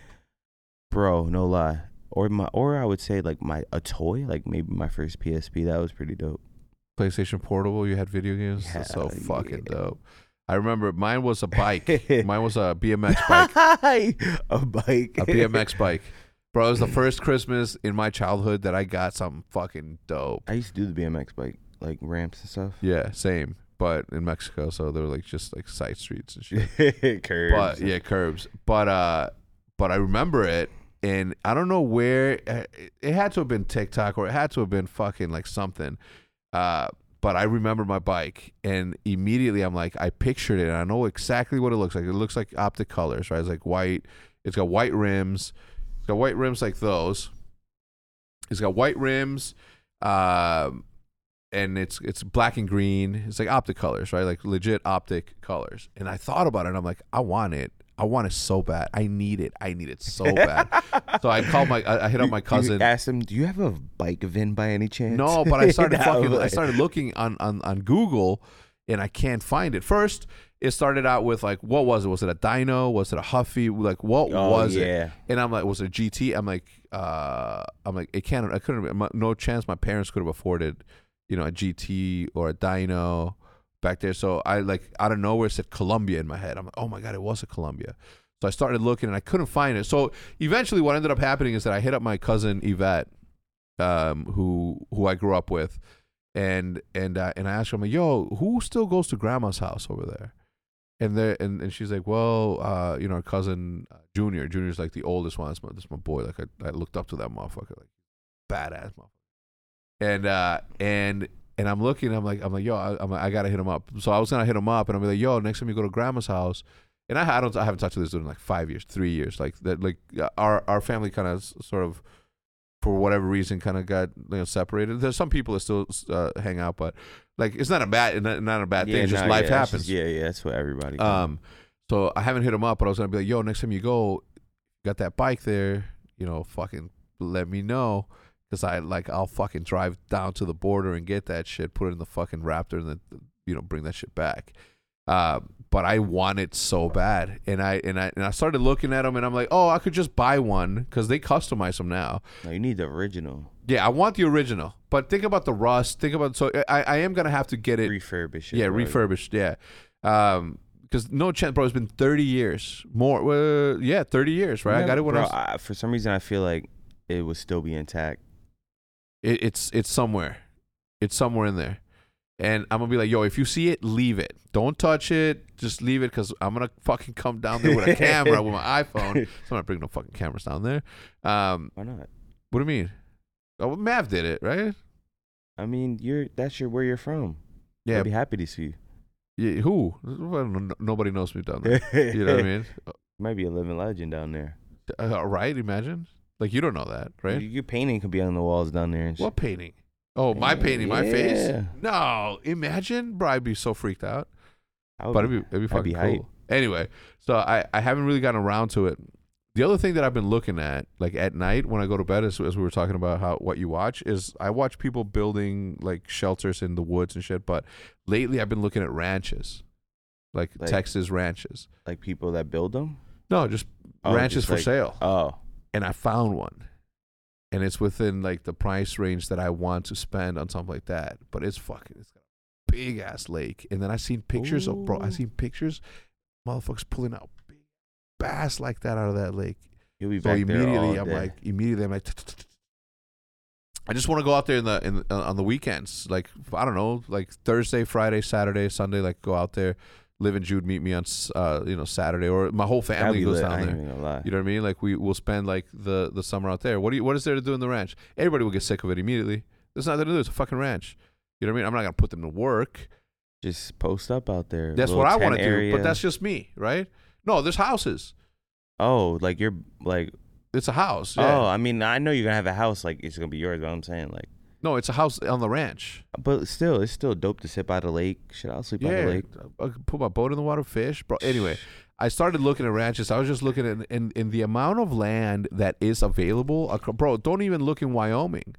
bro. No lie. Or my, or I would say like my a toy, like maybe my first PSP. That was pretty dope. PlayStation Portable. You had video games. That's so fucking yeah. dope. I remember mine was a bike. mine was a BMX bike. a bike. A BMX bike. Bro, it was the first Christmas in my childhood that I got something fucking dope. I used to do the BMX bike, like ramps and stuff. Yeah, same. But in Mexico, so they were like just like side streets and shit. curbs. but yeah, curbs. But uh, but I remember it, and I don't know where it, it had to have been TikTok or it had to have been fucking like something. Uh, but I remember my bike, and immediately I'm like, I pictured it, and I know exactly what it looks like. It looks like optic colors, right? It's like white. It's got white rims. It's got white rims like those. It's got white rims. Um, and it's it's black and green. It's like optic colors, right? Like legit optic colors. And I thought about it and I'm like, I want it. I want it so bad. I need it. I need it so bad. so I called my I, I hit up my cousin. You asked him, "Do you have a bike VIN by any chance?" No, but I started fucking I started looking on, on on Google and I can't find it. First, it started out with like what was it? Was it a dyno? Was it a Huffy? Like what Oh, was it? And I'm like, was it a GT? I'm like, uh, I'm like, it can't. I couldn't. my- No chance. My parents could have afforded, you know, a GT or a Dyno back there. So I like out of nowhere said Columbia in my head. I'm like, oh my god, it was a Columbia. So I started looking and I couldn't find it. So eventually, what ended up happening is that I hit up my cousin Yvette, um, who who I grew up with, and and uh, and I asked her, I'm like, yo, who still goes to grandma's house over there? And there and, and she's like, well, uh, you know, our cousin uh, Junior. Junior's like the oldest one. That's my, that's my boy. Like I, I looked up to that motherfucker, like badass motherfucker. And uh and and I'm looking. I'm like I'm like yo, I, I'm like, I gotta hit him up. So I was gonna hit him up, and I'm like yo, next time you go to grandma's house. And I, I don't I haven't talked to this dude in like five years, three years. Like that, like our our family kind of sort of for whatever reason kind of got you know separated. There's some people that still uh, hang out, but like it's not a bad not, not a bad thing. It's just life yeah, happens. just- yeah, yeah, that's what everybody. Um, so I haven't hit him up, but I was gonna be like, "Yo, next time you go, got that bike there, you know, fucking let me know, cause I like I'll fucking drive down to the border and get that shit, put it in the fucking Raptor, and then you know bring that shit back." Uh, but I want it so bad, and I and I and I started looking at them, and I'm like, "Oh, I could just buy one, cause they customize them now." no, you need the original Yeah, I want the original, but think about the rust. Think about so I I am gonna have to get it refurbished. yeah, refurbished. Yeah, um, because no chance, bro. It's been thirty years more. Uh, yeah, thirty years, right? I got it when I was. I, for some reason, I feel like it would still be intact. It, it's it's somewhere. It's somewhere in there, and I'm gonna be like, yo, if you see it, leave it. Don't touch it. Just leave it, because I'm gonna fucking come down there with a camera with my iPhone. So I'm not bringing no fucking cameras down there. Um, Why not? what do you mean? Oh, Mav did it, right? I mean, you're that's your where you're from. Yeah. I'd be happy to see you. yeah who? Nobody knows me down there. You know what I mean? Might be a living legend down there. Uh, right? Imagine. Like you don't know that, right? Your, your painting could be on the walls down there. What painting? Oh, my painting, my face. yeah. No, imagine, bro. I'd be so freaked out. I would But it'd be, it'd be I'd fucking be cool. hype. Anyway, so I I haven't really gotten around to it. The other thing that I've been looking at, like at night when I go to bed, as, as we were talking about how what you watch, is I watch people building like shelters in the woods and shit. But lately, I've been looking at ranches, like, Like- Texas ranches. Like people that build them. No, just Oh, ranches just for like- sale. Oh, and I found one, and it's within like the price range that I want to spend on something like that. But it's fucking, it's got a big ass lake, and then I seen pictures of bro. I seen pictures, motherfuckers pulling out big bass like that out of that lake. you'll be So back there immediately, I'm like, immediately, I'm like. I just want to go out there in the in uh, on the weekends, like I don't know, like Thursday, Friday, Saturday, Sunday, like go out there. Liv and Jude meet me on uh, you know Saturday, or my whole family goes lit, down there. even gonna lie. You know what I mean? Like we will spend like the the summer out there. What do you? What is there to do in the ranch? Everybody will get sick of it immediately. There's nothing to do. It's a fucking ranch. You know what I mean? I'm not gonna put them to work. Just post up out there. That's what I want to do. But that's just me, right? No, there's houses. oh, like you're like It's a house. oh, I mean, I know you're gonna have a house like it's gonna be yours. But I'm saying like, No, it's a house on the ranch. but still, it's still dope to sit by the lake. Should I'll sleep by the lake. I could put my boat in the water, fish, bro. Anyway, I started looking at ranches. I was just looking at in, in the amount of land that is available. Bro, don't even look in Wyoming.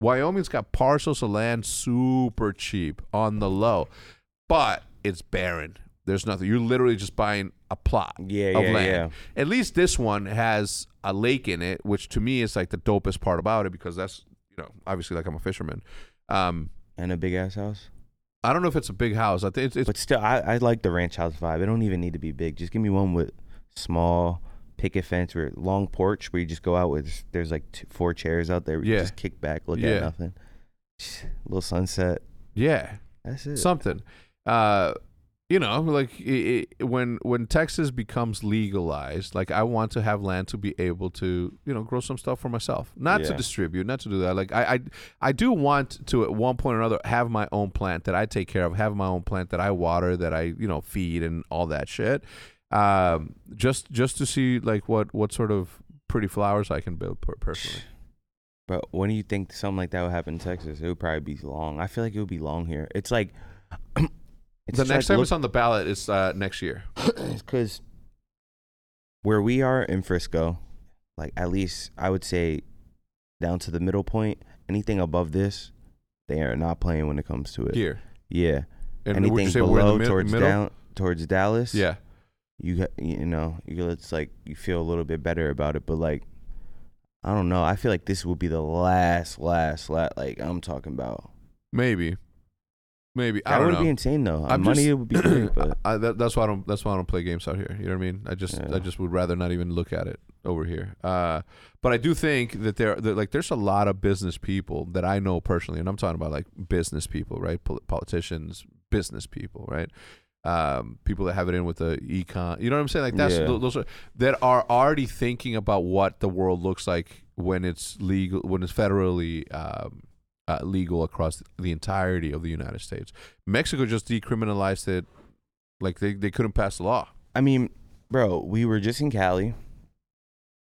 Wyoming's got parcels of land super cheap on the low, but it's barren. There's nothing. You're literally just buying a plot Yeah, of yeah, land. yeah. At least this one has a lake in it, which to me is like the dopest part about it because that's know obviously like I'm a fisherman. Um, And a big ass house. I don't know if it's a big house. I think it's, it's But still, I, I like the ranch house vibe. It don't even need to be big. Just give me one with small picket fence or long porch where you just go out with. There's like two, four chairs out there. Where you Yeah. just kick back, look Yeah. at nothing. A little sunset. yeah. That's it. something. Uh, you know, like i i when when Texas becomes legalized, like I want to have land to be able to you know grow some stuff for myself, not to distribute, not to do that. Like I, I I do want to at one point or another have my own plant that I take care of, have my own plant that I water, that I you know feed and all that shit. Um, just just to see like what what sort of pretty flowers I can build per- personally. But when do you think something like that would happen in Texas? It would probably be long. I feel like it would be long here. It's like it's the next time look- it's on the ballot is uh, next year. because where we are in Frisco, like at least I would say down to the middle point, anything above this, they are not playing when it comes to it. Here, Yeah, and anything say we're in the below mid- towards middle? down towards Dallas, Yeah. you got you know you it's like you feel a little bit better about it, but like I don't know, I feel like this would be the last, last, last. Like I'm talking about. Maybe, maybe I That don't would know. be insane though. I'm Money just- it would be great, but I, that, that's why I don't. That's why I don't play games out here. You know what I mean? I just, Yeah. I just would rather not even look at it over here. Uh, but I do think that there, that, like, there's a lot of business people that I know personally, and I'm talking about like business people, right? Pol- politicians, business people, right? Um, people that have it in with the econ. You know what I'm saying? Like that's Yeah. those are that are already thinking about what the world looks like when it's legal, when it's federally. Um, uh, legal across the entirety of the United States. Mexico just decriminalized it like they, they couldn't pass the law. I mean, bro, we were just in Cali,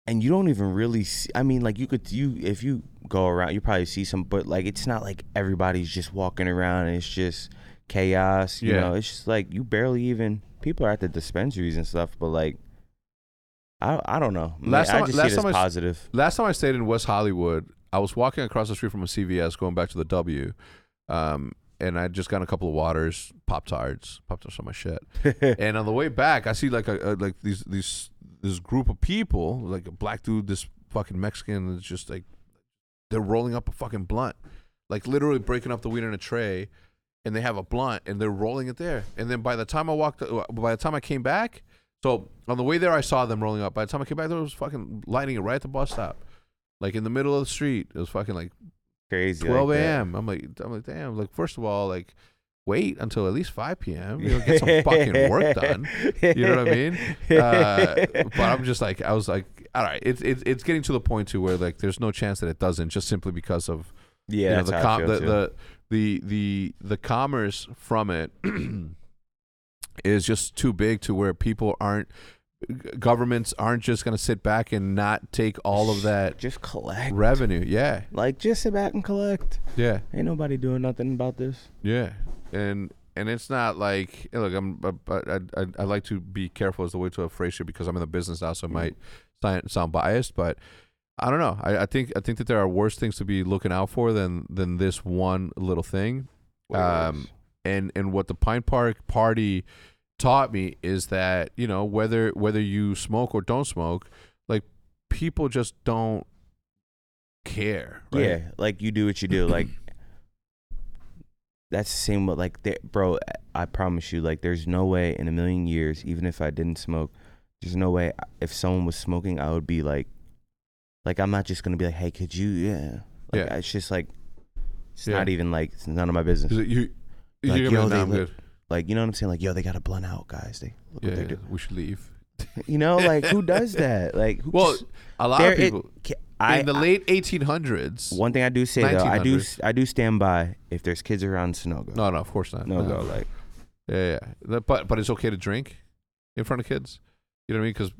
and you don't even really see. I mean, like you could you if you go around, you probably see some, but like it's not like everybody's just walking around and it's just chaos. You Yeah. know, it's just like you barely even people are at the dispensaries and stuff, but like. I, I don't know. Last I time- just last see it I as positive. Last time I stayed in West Hollywood, I was walking across the street from a CVS going back to the W. Um, and I just got a couple of waters, Pop Tarts, Pop Tarts on my shit. and on the way back, I see like a, a like these these this group of people, like a black dude, this fucking Mexican, is just like they're rolling up a fucking blunt, like literally breaking up the weed in a tray, and they have a blunt and they're rolling it there. And then by the time I walked, by the time I came back, so on the way there, I saw them rolling up. By the time I came back, there was fucking lighting it right at the bus stop, like in the middle of the street. It was fucking like Crazy. 12 like a.m. I'm like, I'm like, damn. Like, first of all, like, wait until at least 5 p.m. You know, get some fucking work done. You know what I mean? Uh, but I'm just like, I was like, all right, it's it's it's getting to the point to where like, there's no chance that it doesn't, just simply because of yeah, you know, the, com- the, the the the the commerce from it is just too big to where people aren't governments aren't just going to sit back and not take all of that just collect. revenue. Yeah, Like just sit back and collect. yeah. Ain't nobody doing nothing about this. Yeah, and and it's not like look, I'm I, I, I, like to be careful as the way to phrase it because I'm in the business now, so it might sound, sound biased, but I don't know. I, I think I think that there are worse things to be looking out for than than this one little thing. Um, and and what the Pine Park party taught me is that you know whether whether you smoke or don't smoke, like people just don't care. Right? Yeah, like you do what you do. Like that's the same. With like, there, bro, I promise you, like, there's no way in a million years, even if I didn't smoke, there's no way if someone was smoking, I would be like, like I'm not just gonna be like, hey, could you? Yeah, like, Yeah. It's just like it's Yeah. not even like it's none of my business. You? Like, you're yo, they like, "Nah, I'm look- good. Like you know what I'm saying? Like yo, they got a blunt out, guys. They look Yeah, what they're doing. we should leave. You know, like who does that? Like who Well, just- a lot there of it- people ca- I, in the late 1800s. one thing I do say though, I do 1900s. I do stand by if there's kids around, it's no go. no, no, of course not. no go. Like Yeah, yeah. But but it's okay to drink in front of kids. You know what I mean? Because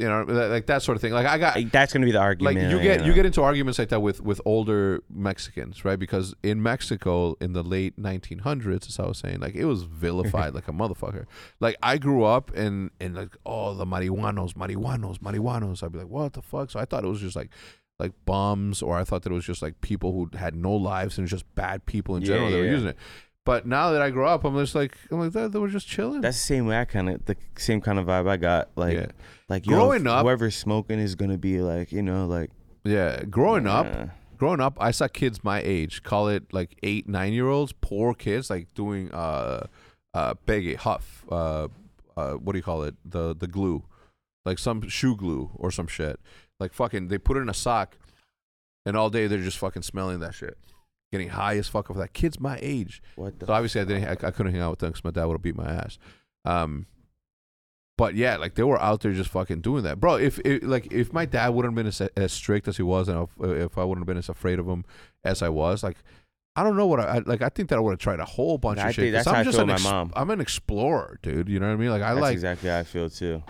you know, like that sort of thing. Like I got Like, that's gonna be the argument. like argument. you get you know. get into arguments like that with with older Mexicans, right? Because in Mexico in the late 1900s, as I was saying, like it was vilified like a motherfucker. Like I grew up and and like oh the marihuanos, marihuanos, marihuanos. I'd be like what the fuck? So I thought it was just like like bums, or I thought that it was just like people who had no lives and just bad people in Yeah, general that were yeah. using it. But now that I grow up, I'm just like I'm like they, they were just chilling. That's the same way I kind of the same kind of vibe I got. Like yeah, like yo, Growing up- whoever's smoking is gonna be like you know like yeah. Growing up, uh, growing up, I saw kids my age, call it like eight, nine year olds, poor kids, like doing uh uh pegue, huff, uh uh what do you call it? The the glue. Like some shoe glue or some shit. Like fucking they put it in a sock and all day they're just fucking smelling that shit. Getting high as fuck off that. Kids my age. what the So obviously I didn't I, I couldn't hang out with them because my dad would have beat my ass. Um but yeah, like they were out there just fucking doing that, bro. If, if like if my dad wouldn't have been as, as strict as he was, and if, if I wouldn't have been as afraid of him as I was, like I don't know what I, I like. I think that I would have tried a whole bunch I of shit. that's how I'm I just feel an with my mom. I'm an explorer, dude. You know what I mean? Like I that's like exactly how I feel too.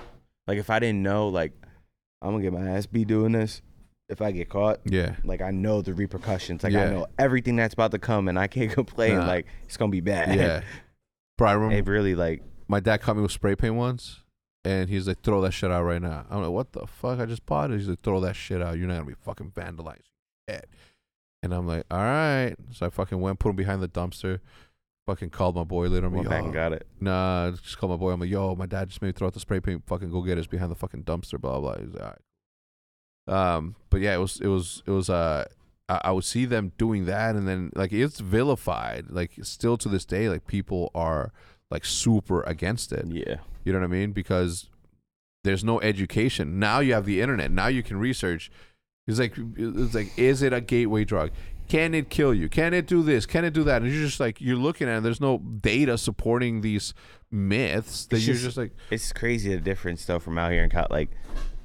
Like if I didn't know, like I'm gonna get my ass beat doing this. If I get caught, yeah, like I know the repercussions. Like Yeah. I know everything that's about to come, and I can't complain. Nah. Like it's gonna be bad. yeah. Bro, I remember it really like my dad caught me with spray paint once, and he's like, "Throw that shit out right now." I'm like, "What the fuck? I just bought it." He's like, "Throw that shit out. You're not gonna be fucking vandalizing shit." And I'm like, "All right." So I fucking went, put him behind the dumpster. Fucking called my boy later. I'm like, back and got it. Nah, just called my boy. I'm like, "Yo, my dad just made me throw out the spray paint. Fucking go get us behind the fucking dumpster." Blah blah. He's like, "All right." Um, but yeah, it was it was it was uh. I I would see them doing that, and then like it's vilified. Like still to this day, like people are like super against it. Yeah. You know what I mean? Because there's no education. Now you have the internet. Now you can research. It's like it's like, is it a gateway drug? Can it kill you? Can it do this? Can it do that? And you're just like you're looking at it. There's no data supporting these myths. That It's you're just- just like It's crazy the difference though from out here in. Like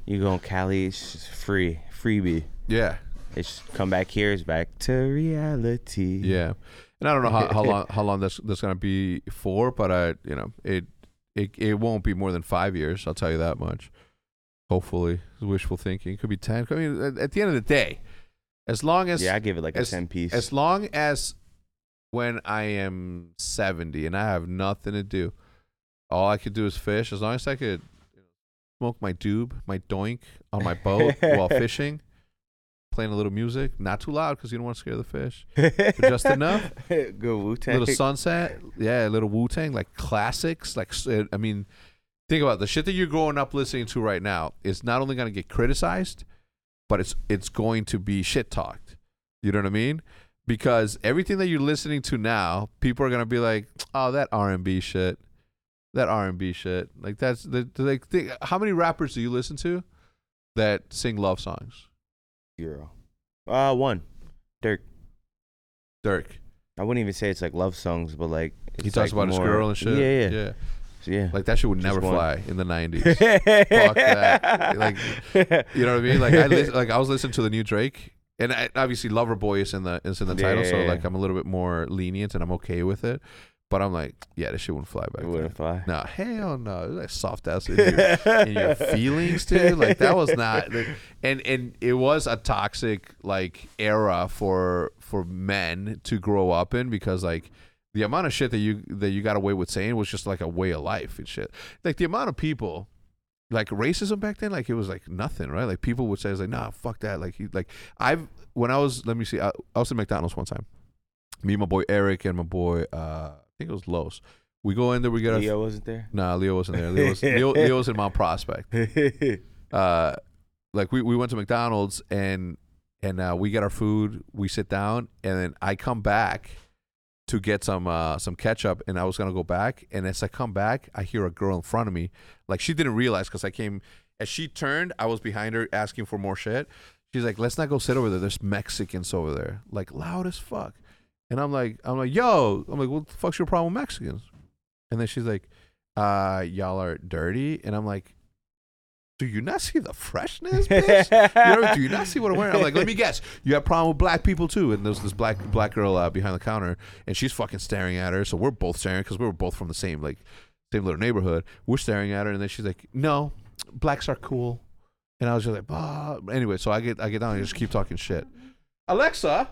you go in Cali, it's free, freebie. yeah, It's come back here, it's back to reality. yeah. And I don't know how, how long how long that's that's gonna be for, but I you know it it it won't be more than five years. I'll tell you that much. Hopefully, wishful thinking. Could be ten. I mean, at, the end of the day, as long as Yeah, I give it like as- a ten piece. As long as when I am 70 and I have nothing to do, all I could do is fish. As long as I could smoke my doob, my doink on my boat while fishing, playing a little music, not too loud because you don't want to scare the fish. just enough. Good Wu Tang. little sunset, yeah, a little Wu Tang, like classics. Like uh, I mean, think about it. the shit that you're growing up listening to right now is not only going to get criticized, but it's it's going to be shit talked. You know what I mean? Because everything that you're listening to now, people are gonna be like, "Oh, that R and B shit, that R and B shit." Like that's the like. Think, how many rappers do you listen to that sing love songs? Zero. Uh, one. Durk. Durk. I wouldn't even say it's like love songs, but like it's He talks like about his more- girl and shit. Yeah, yeah, yeah. yeah. Like that shit would Just never one. fly in the '90s. Fuck that. Like, You know what I mean? Like I lis- like I was listening to the new Drake, and I, obviously Lover Boy is in the is in the Yeah, title, so yeah, yeah. like I'm a little bit more lenient and I'm okay with it. But I'm like, yeah, this shit wouldn't fly back. it wouldn't fly. No, hell no. It was like soft ass in your, in your feelings, dude. Like that was not. And and it was a toxic like era for for men to grow up in because like the amount of shit that you that you got away with saying was just like a way of life and shit. Like the amount of people, like racism back then, like it was like nothing, right? Like people would say, "It's like nah, fuck that." Like he, like I've when I was let me see, I, I was at McDonald's one time. Me, and my boy Eric, and my boy uh, think it was Los. We go in there, we get our Leo wasn't there. Nah, Leo wasn't there. Leo was, Leo, Leo was in Mount Prospect. Uh, like we, we went to McDonald's and and uh, we get our food. We sit down and then I come back to get some uh, some ketchup and I was gonna go back and as I come back I hear a girl in front of me like she didn't realize because I came as she turned I was behind her asking for more shit. She's like, let's not go sit over there. There's Mexicans over there, like loud as fuck. And I'm like, I'm like, yo, I'm like, what the fuck's your problem with Mexicans? And then she's like, uh, y'all are dirty. And I'm like, do you not see the freshness, bitch? you know, do you not see what I'm wearing? I'm like, let me guess, you have problem with black people too. And there's this black black girl uh, behind the counter, and she's fucking staring at her. So we're both staring because we were both from the same like same little neighborhood. We're staring at her, and then she's like, no, blacks are cool. And I was just like, bah. Anyway, so I get I get down and just keep talking shit. Alexa,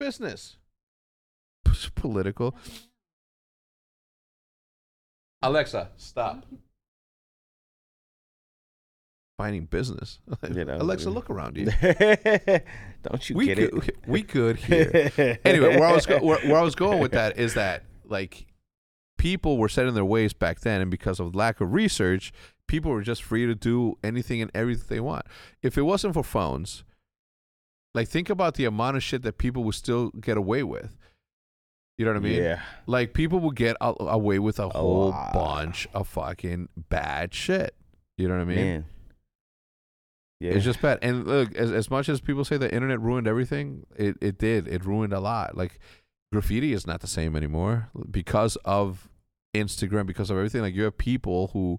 business, political. Alexa, stop. Finding business. You know, Alexa, look around you. Don't you we get could, it? we could here. anyway, where I was go- where, where I was going with that is that like people were set in their ways back then, and because of lack of research, people were just free to do anything and everything they want. If it wasn't for phones, like think about the amount of shit that people would still get away with. You know what I mean? Yeah. Like people will get a- away with a whole lot. bunch of fucking bad shit. You know what I mean? Man. Yeah. It's just bad. And look, as as much as people say the internet ruined everything, it, it did. It ruined a lot. Like graffiti is not the same anymore because of Instagram, because of everything. Like you have people who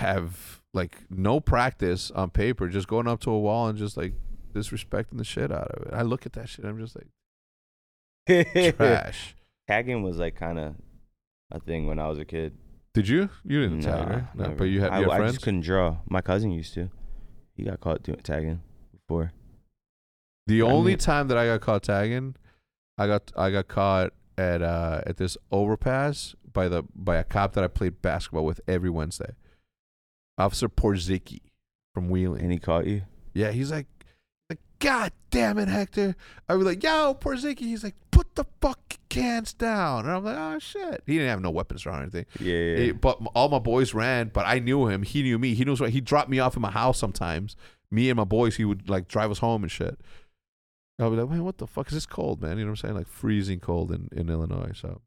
have like no practice on paper, just going up to a wall and just like disrespecting the shit out of it. I look at that shit, I'm just like trash. Tagging was like kind of a thing when I was a kid. Did you? You didn't tag, Nah, right? No, but you had, I, you had I friends. just couldn't draw. My cousin used to. He got caught doing tagging before. The I only mean- time that I got caught tagging, I got I got caught at uh at this overpass by the by a cop that I played basketball with every Wednesday. Officer Porzicki from Wheeling. And he caught you. yeah, he's like, like God damn it, Hector. I was like, yo, Porzicki. He's like, the fuck cans down. And I'm like, oh shit. He didn't have no weapons or anything. Yeah. yeah. He- but all my boys ran, but I knew him. He knew me. He knows what he dropped me off in my house sometimes. Me and my boys, he would like drive us home and shit. I'll be like, man, what the fuck is this cold, man? You know what I'm saying? Like freezing cold in, in Illinois. So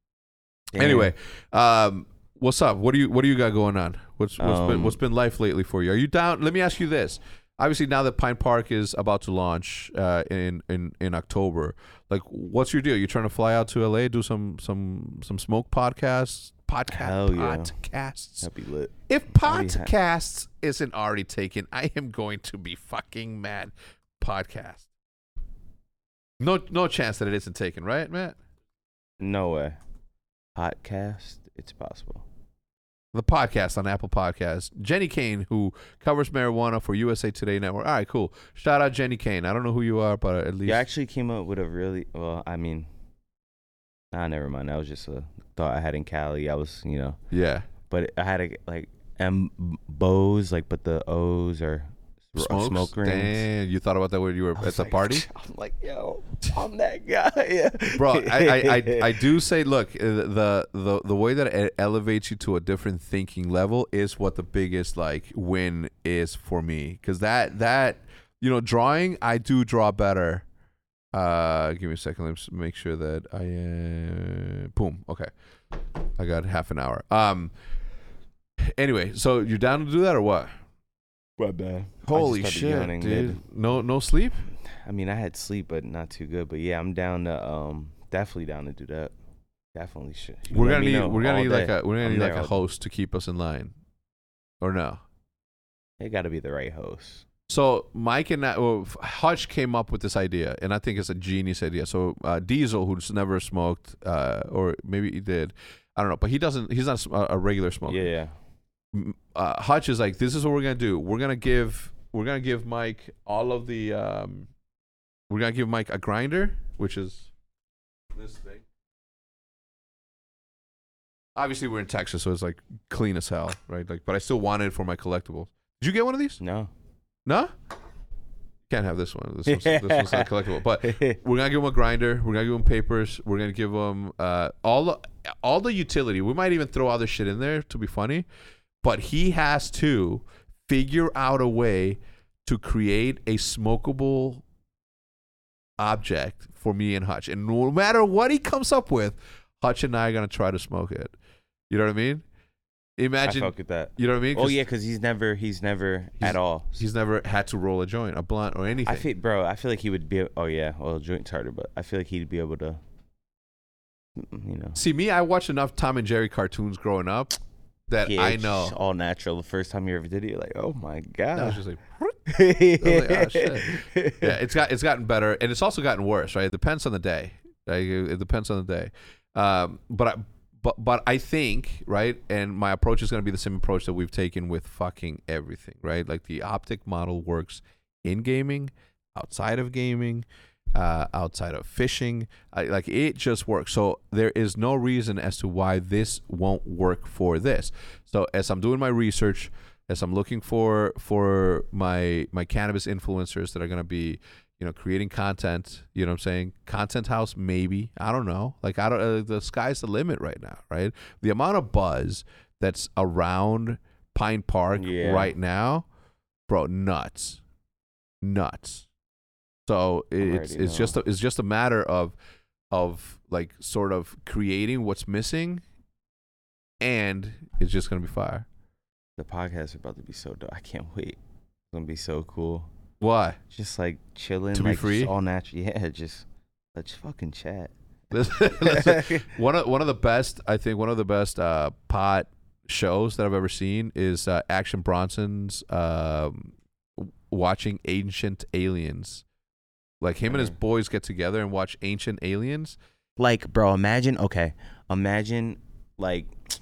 Damn. anyway, um, what's up? What do you what do you got going on? What's what's been Um, what's been life lately for you? Are you down? Let me ask you this. Obviously, now that Pine Park is about to launch uh, in in in October, like, what's your deal? You trying to fly out to LA, do some some some smoke podcasts, podcast Hell yeah. podcasts? That'd be lit. If I'll ha- podcasts isn't already taken, I am going to be fucking mad. Podcast. No, no chance that it isn't taken, right, Matt? No way. Podcast. It's possible. The podcast on Apple Podcasts. Jenny Kane, who covers marijuana for USA Today Network. All right, cool. Shout out Jenny Kane. I don't know who you are, but at least You actually came up with a really well. I mean, nah, never mind. That was just a thought I had in Cali. I was, you know, yeah. but I had a like M bows, like, but the O's are Smokes? smoke rings. Damn, you thought about that when you were at the like- party, I'm like, yo, I'm that guy, bro. I, I, I, I do say, look, uh, the the the way that it elevates you to a different thinking level is what the biggest like win is for me, because that that you know drawing, I do draw better. Uh, give me a second. Let's make sure that I uh, boom. Okay, I got half an hour. Um. Anyway, so you're down to do that or what? My bad. Holy shit, yawning dude! mid. No, no sleep. I mean, I had sleep, but not too good. But yeah, I'm down to um, definitely down to do that. Definitely should. You We're gonna need we're gonna all need like a we're gonna I'm need like a all day. host to keep us in line, or no? It got to be the right host. So Mike and I, well, Hutch came up with this idea, and I think it's a genius idea. So uh, Diesel, who's never smoked, uh, or maybe he did, I don't know, but he doesn't. He's not a, a regular smoker. Yeah, yeah. Uh, Hutch is like, this is what we're gonna do. We're gonna give we're gonna give Mike all of the. Um, we're gonna give Mike a grinder, which is this thing. Obviously, we're in Texas, so it's like clean as hell, right? Like, but I still want it for my collectibles. Did you get one of these? No. No. Can't have this one. This one's, this one's not collectible. But we're gonna give him a grinder. We're gonna give him papers. We're gonna give him uh, all the all the utility. We might even throw other shit in there to be funny, but he has to figure out a way to create a smokable object for me and Hutch. And no matter what he comes up with, Hutch and I are gonna try to smoke it. You know what I mean? I Imagine. fuck with that. You know what I mean? Oh yeah, because he's never he's never He's- at all. He's never had to roll a joint, a blunt, or anything. I feel, bro. I feel like he would be. Oh yeah, well, joint's harder, but I feel like he'd be able to. You know. See, me, I watched enough Tom and Jerry cartoons growing up that Yeah, I it's know. all natural. The first time you ever did it, you're like, oh my god!" I was just like, like, oh, shit. yeah, it's got it's gotten better, and it's also gotten worse. Right? It depends on the day. Like, it depends on the day. Um, but I, but but I think right, and my approach is going to be the same approach that we've taken with fucking everything. Right? Like the optic model works in gaming, outside of gaming. Uh, outside of fishing, I, like it just works. So there is no reason as to why this won't work for this. So as I'm doing my research, as I'm looking for for my my cannabis influencers that are gonna be, you know, creating content. You know, what I'm saying content house maybe. I don't know. Like I don't. Uh, the sky's the limit right now, right? The amount of buzz that's around Pine Park Yeah. right now, bro, nuts, nuts. So it's it's just a, it's just a matter of of like sort of creating what's missing, and it's just gonna be fire. The podcast is about to be so dope. I can't wait. It's gonna be so cool. Why? Just like chilling, To be like just free? all natural. Yeah, just let's fucking chat. Listen, one of one of the best, I think, one of the best uh, pot shows that I've ever seen is uh, Action Bronson's um, watching Ancient Aliens. Like him and his Mhm. boys get together and watch Ancient Aliens. Like, bro, imagine. Okay, imagine like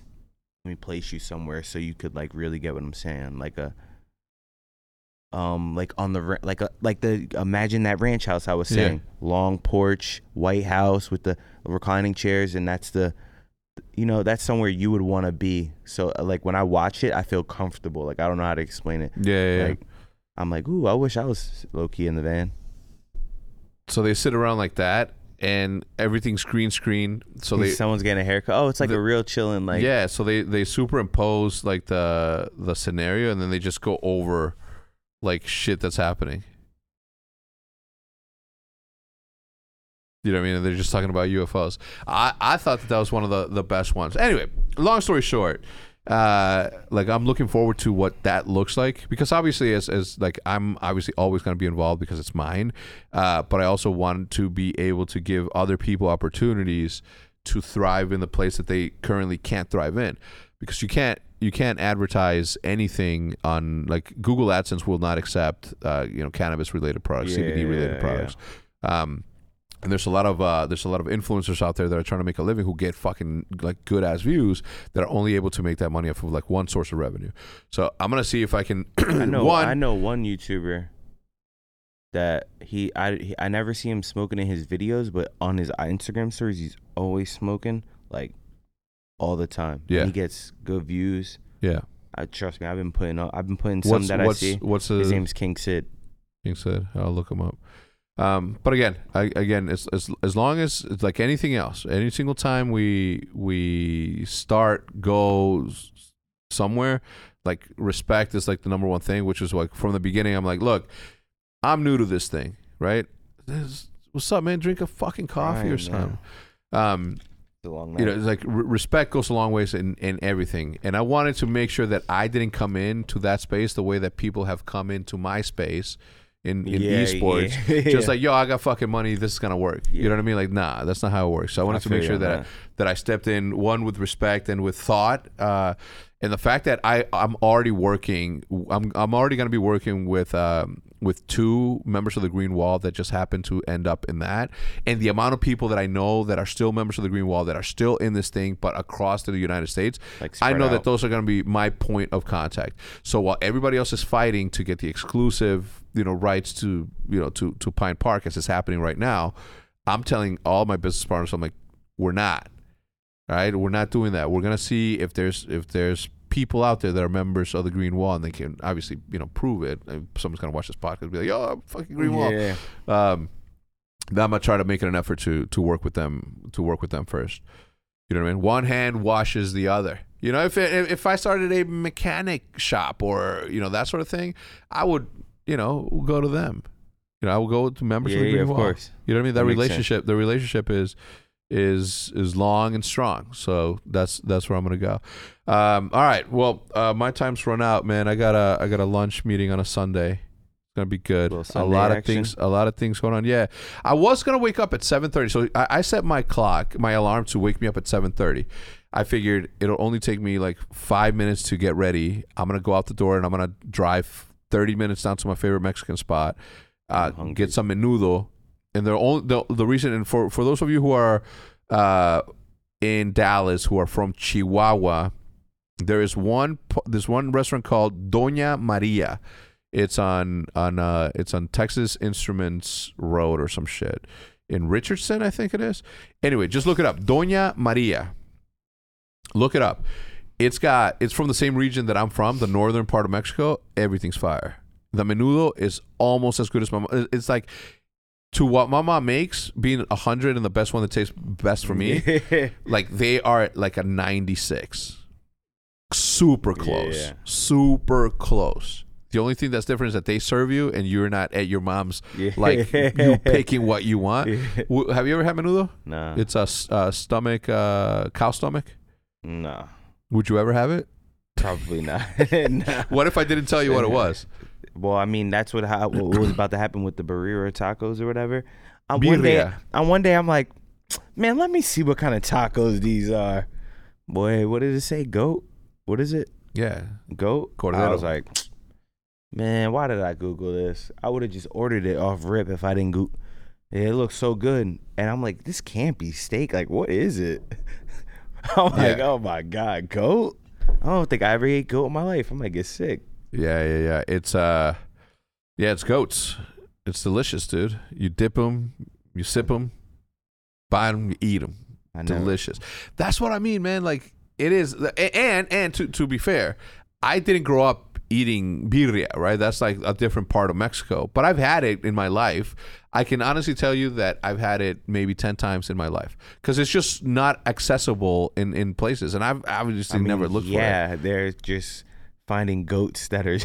let me place you somewhere so you could like really get what I'm saying. Like a um like on the ra- like a like the imagine that ranch house I was Yeah. saying. Long porch, white house with the reclining chairs and that's the you know, that's somewhere you would want to be. So uh, like when I watch it, I feel comfortable. Like I don't know how to explain it. Yeah, yeah. Like I'm like, "Ooh, I wish I was low key in the van." So they sit around like that, and everything's green screen. So they someone's getting a haircut. Oh, it's like the- a real chilling like yeah, so they they superimpose like the the scenario, and then they just go over like shit that's happening. You know what I mean? And they're just talking about UFOs. I, I thought that that was one of the, the best ones. Anyway, long story short, uh, like I'm looking forward to what that looks like because obviously, as, as like I'm obviously always going to be involved because it's mine, uh, but I also want to be able to give other people opportunities to thrive in the place that they currently can't thrive in because you can't you can't advertise anything on like Google AdSense will not accept uh, you know cannabis related products, Yeah, CBD related yeah, products. Um, and there's a lot of uh, there's a lot of influencers out there that are trying to make a living who get fucking like good ass views that are only able to make that money off of like one source of revenue. So I'm gonna see if I can I know one I know one YouTuber that he I he, I never see him smoking in his videos, but on his Instagram stories he's always smoking like all the time. Yeah. And he gets good views. yeah. I trust me. I've been putting up, I've been putting some What's that what's I see. what's the His name's King Sid. King said. I'll look him up. Um, but again, I, again, as, as as long as it's like anything else, any single time we we start go somewhere, like respect is like the number one thing. Which is like from the beginning, I'm like, look, I'm new to this thing, right? This, what's up, man? Drink a fucking coffee or Right, something. Um, long you know, it's like re- respect goes a long ways in, in everything. And I wanted to make sure that I didn't come into that space the way that people have come into my space in, in Yeah, esports. yeah. Just like, yo, I got fucking money. This is gonna work. You know what I mean? Like, nah, that's not how it works. So I wanted to make sure that I, that I stepped in one with respect and with thought. Uh, and the fact that I I'm already working. I'm I'm already gonna be working with um with two members of the Green Wall that just happened to end up in that, and the amount of people that I know that are still members of the Green Wall that are still in this thing, but across the United States. Like I know that those are going to be my point of contact. So while everybody else is fighting to get the exclusive, you know, rights to you know to to Pine Park as is happening right now, I'm telling all my business partners, I'm like, we're not. All right, we're not doing that. We're gonna see if there's if there's people out there that are members of the Green Wall and they can obviously you know prove it. And someone's gonna watch this podcast and be like, "Oh, I'm fucking Green Wall." Yeah. Um, I'm gonna try to make it an effort to to work with them to work with them first. You know what I mean? One hand washes the other. You know, if it, if I started a mechanic shop or you know that sort of thing, I would you know go to them. You know, I would go to members Yeah, of the Green yeah, Green of course. You know what I mean? That, That relationship, the relationship is is is long and strong. So that's that's where I'm gonna go. Um, all right. Well, uh, my time's run out, man. I got a I got a lunch meeting on a Sunday. It's gonna be good. A Sunday lot of things. A lot of things going on. Yeah, I was gonna wake up at 7:30. So I, I set my clock, my alarm to wake me up at 7:30. I figured it'll only take me like five minutes to get ready. I'm gonna go out the door and I'm gonna drive 30 minutes down to my favorite Mexican spot, uh, get some menudo, and the only the, the reason and for for those of you who are uh, in Dallas who are from Chihuahua, there is one there's one restaurant called Doña Maria. It's on on uh it's on Texas Instruments Road or some shit in Richardson, I think it is. Anyway, just look it up. Doña Maria. Look it up. It's got it's from the same region that I'm from, the northern part of Mexico. Everything's fire. The menudo is almost as good as my. It's like to what my mom makes, being a hundred and the best one that tastes best for me. like they are at like a 96 super close Yeah. super close the only thing that's different is that they serve you and you're not at your mom's Yeah. like you picking what you want W- have you ever had menudo Nah. it's a, uh, stomach uh, cow stomach nah. would you ever have it Probably not. nah. what if i didn't tell you what it was Well, I mean, that's what, how, what was about to happen with the burrito tacos or whatever. On one day, on uh, one day, I'm like, man, let me see what kind of tacos these are. Boy, what did it say? Goat? What is it? yeah Goat? I was like, man, why did I Google this? I would have just ordered it off rip if I didn't go. It looks so good, and I'm like, this can't be steak. Like, what is it? I'm like, oh my god, goat. I don't think I ever ate goat in my life. I might get sick. Yeah yeah yeah it's uh yeah it's goats it's delicious dude you dip them you sip them buy them you eat them delicious. That's what I mean, man. Like it is, and and to to be fair, I didn't grow up eating birria, right? That's like a different part of Mexico. But I've had it in my life. I can honestly tell you that I've had it maybe ten times in my life because it's just not accessible in in places, and I've obviously I mean, never looked for it. yeah, they're just finding goats that are,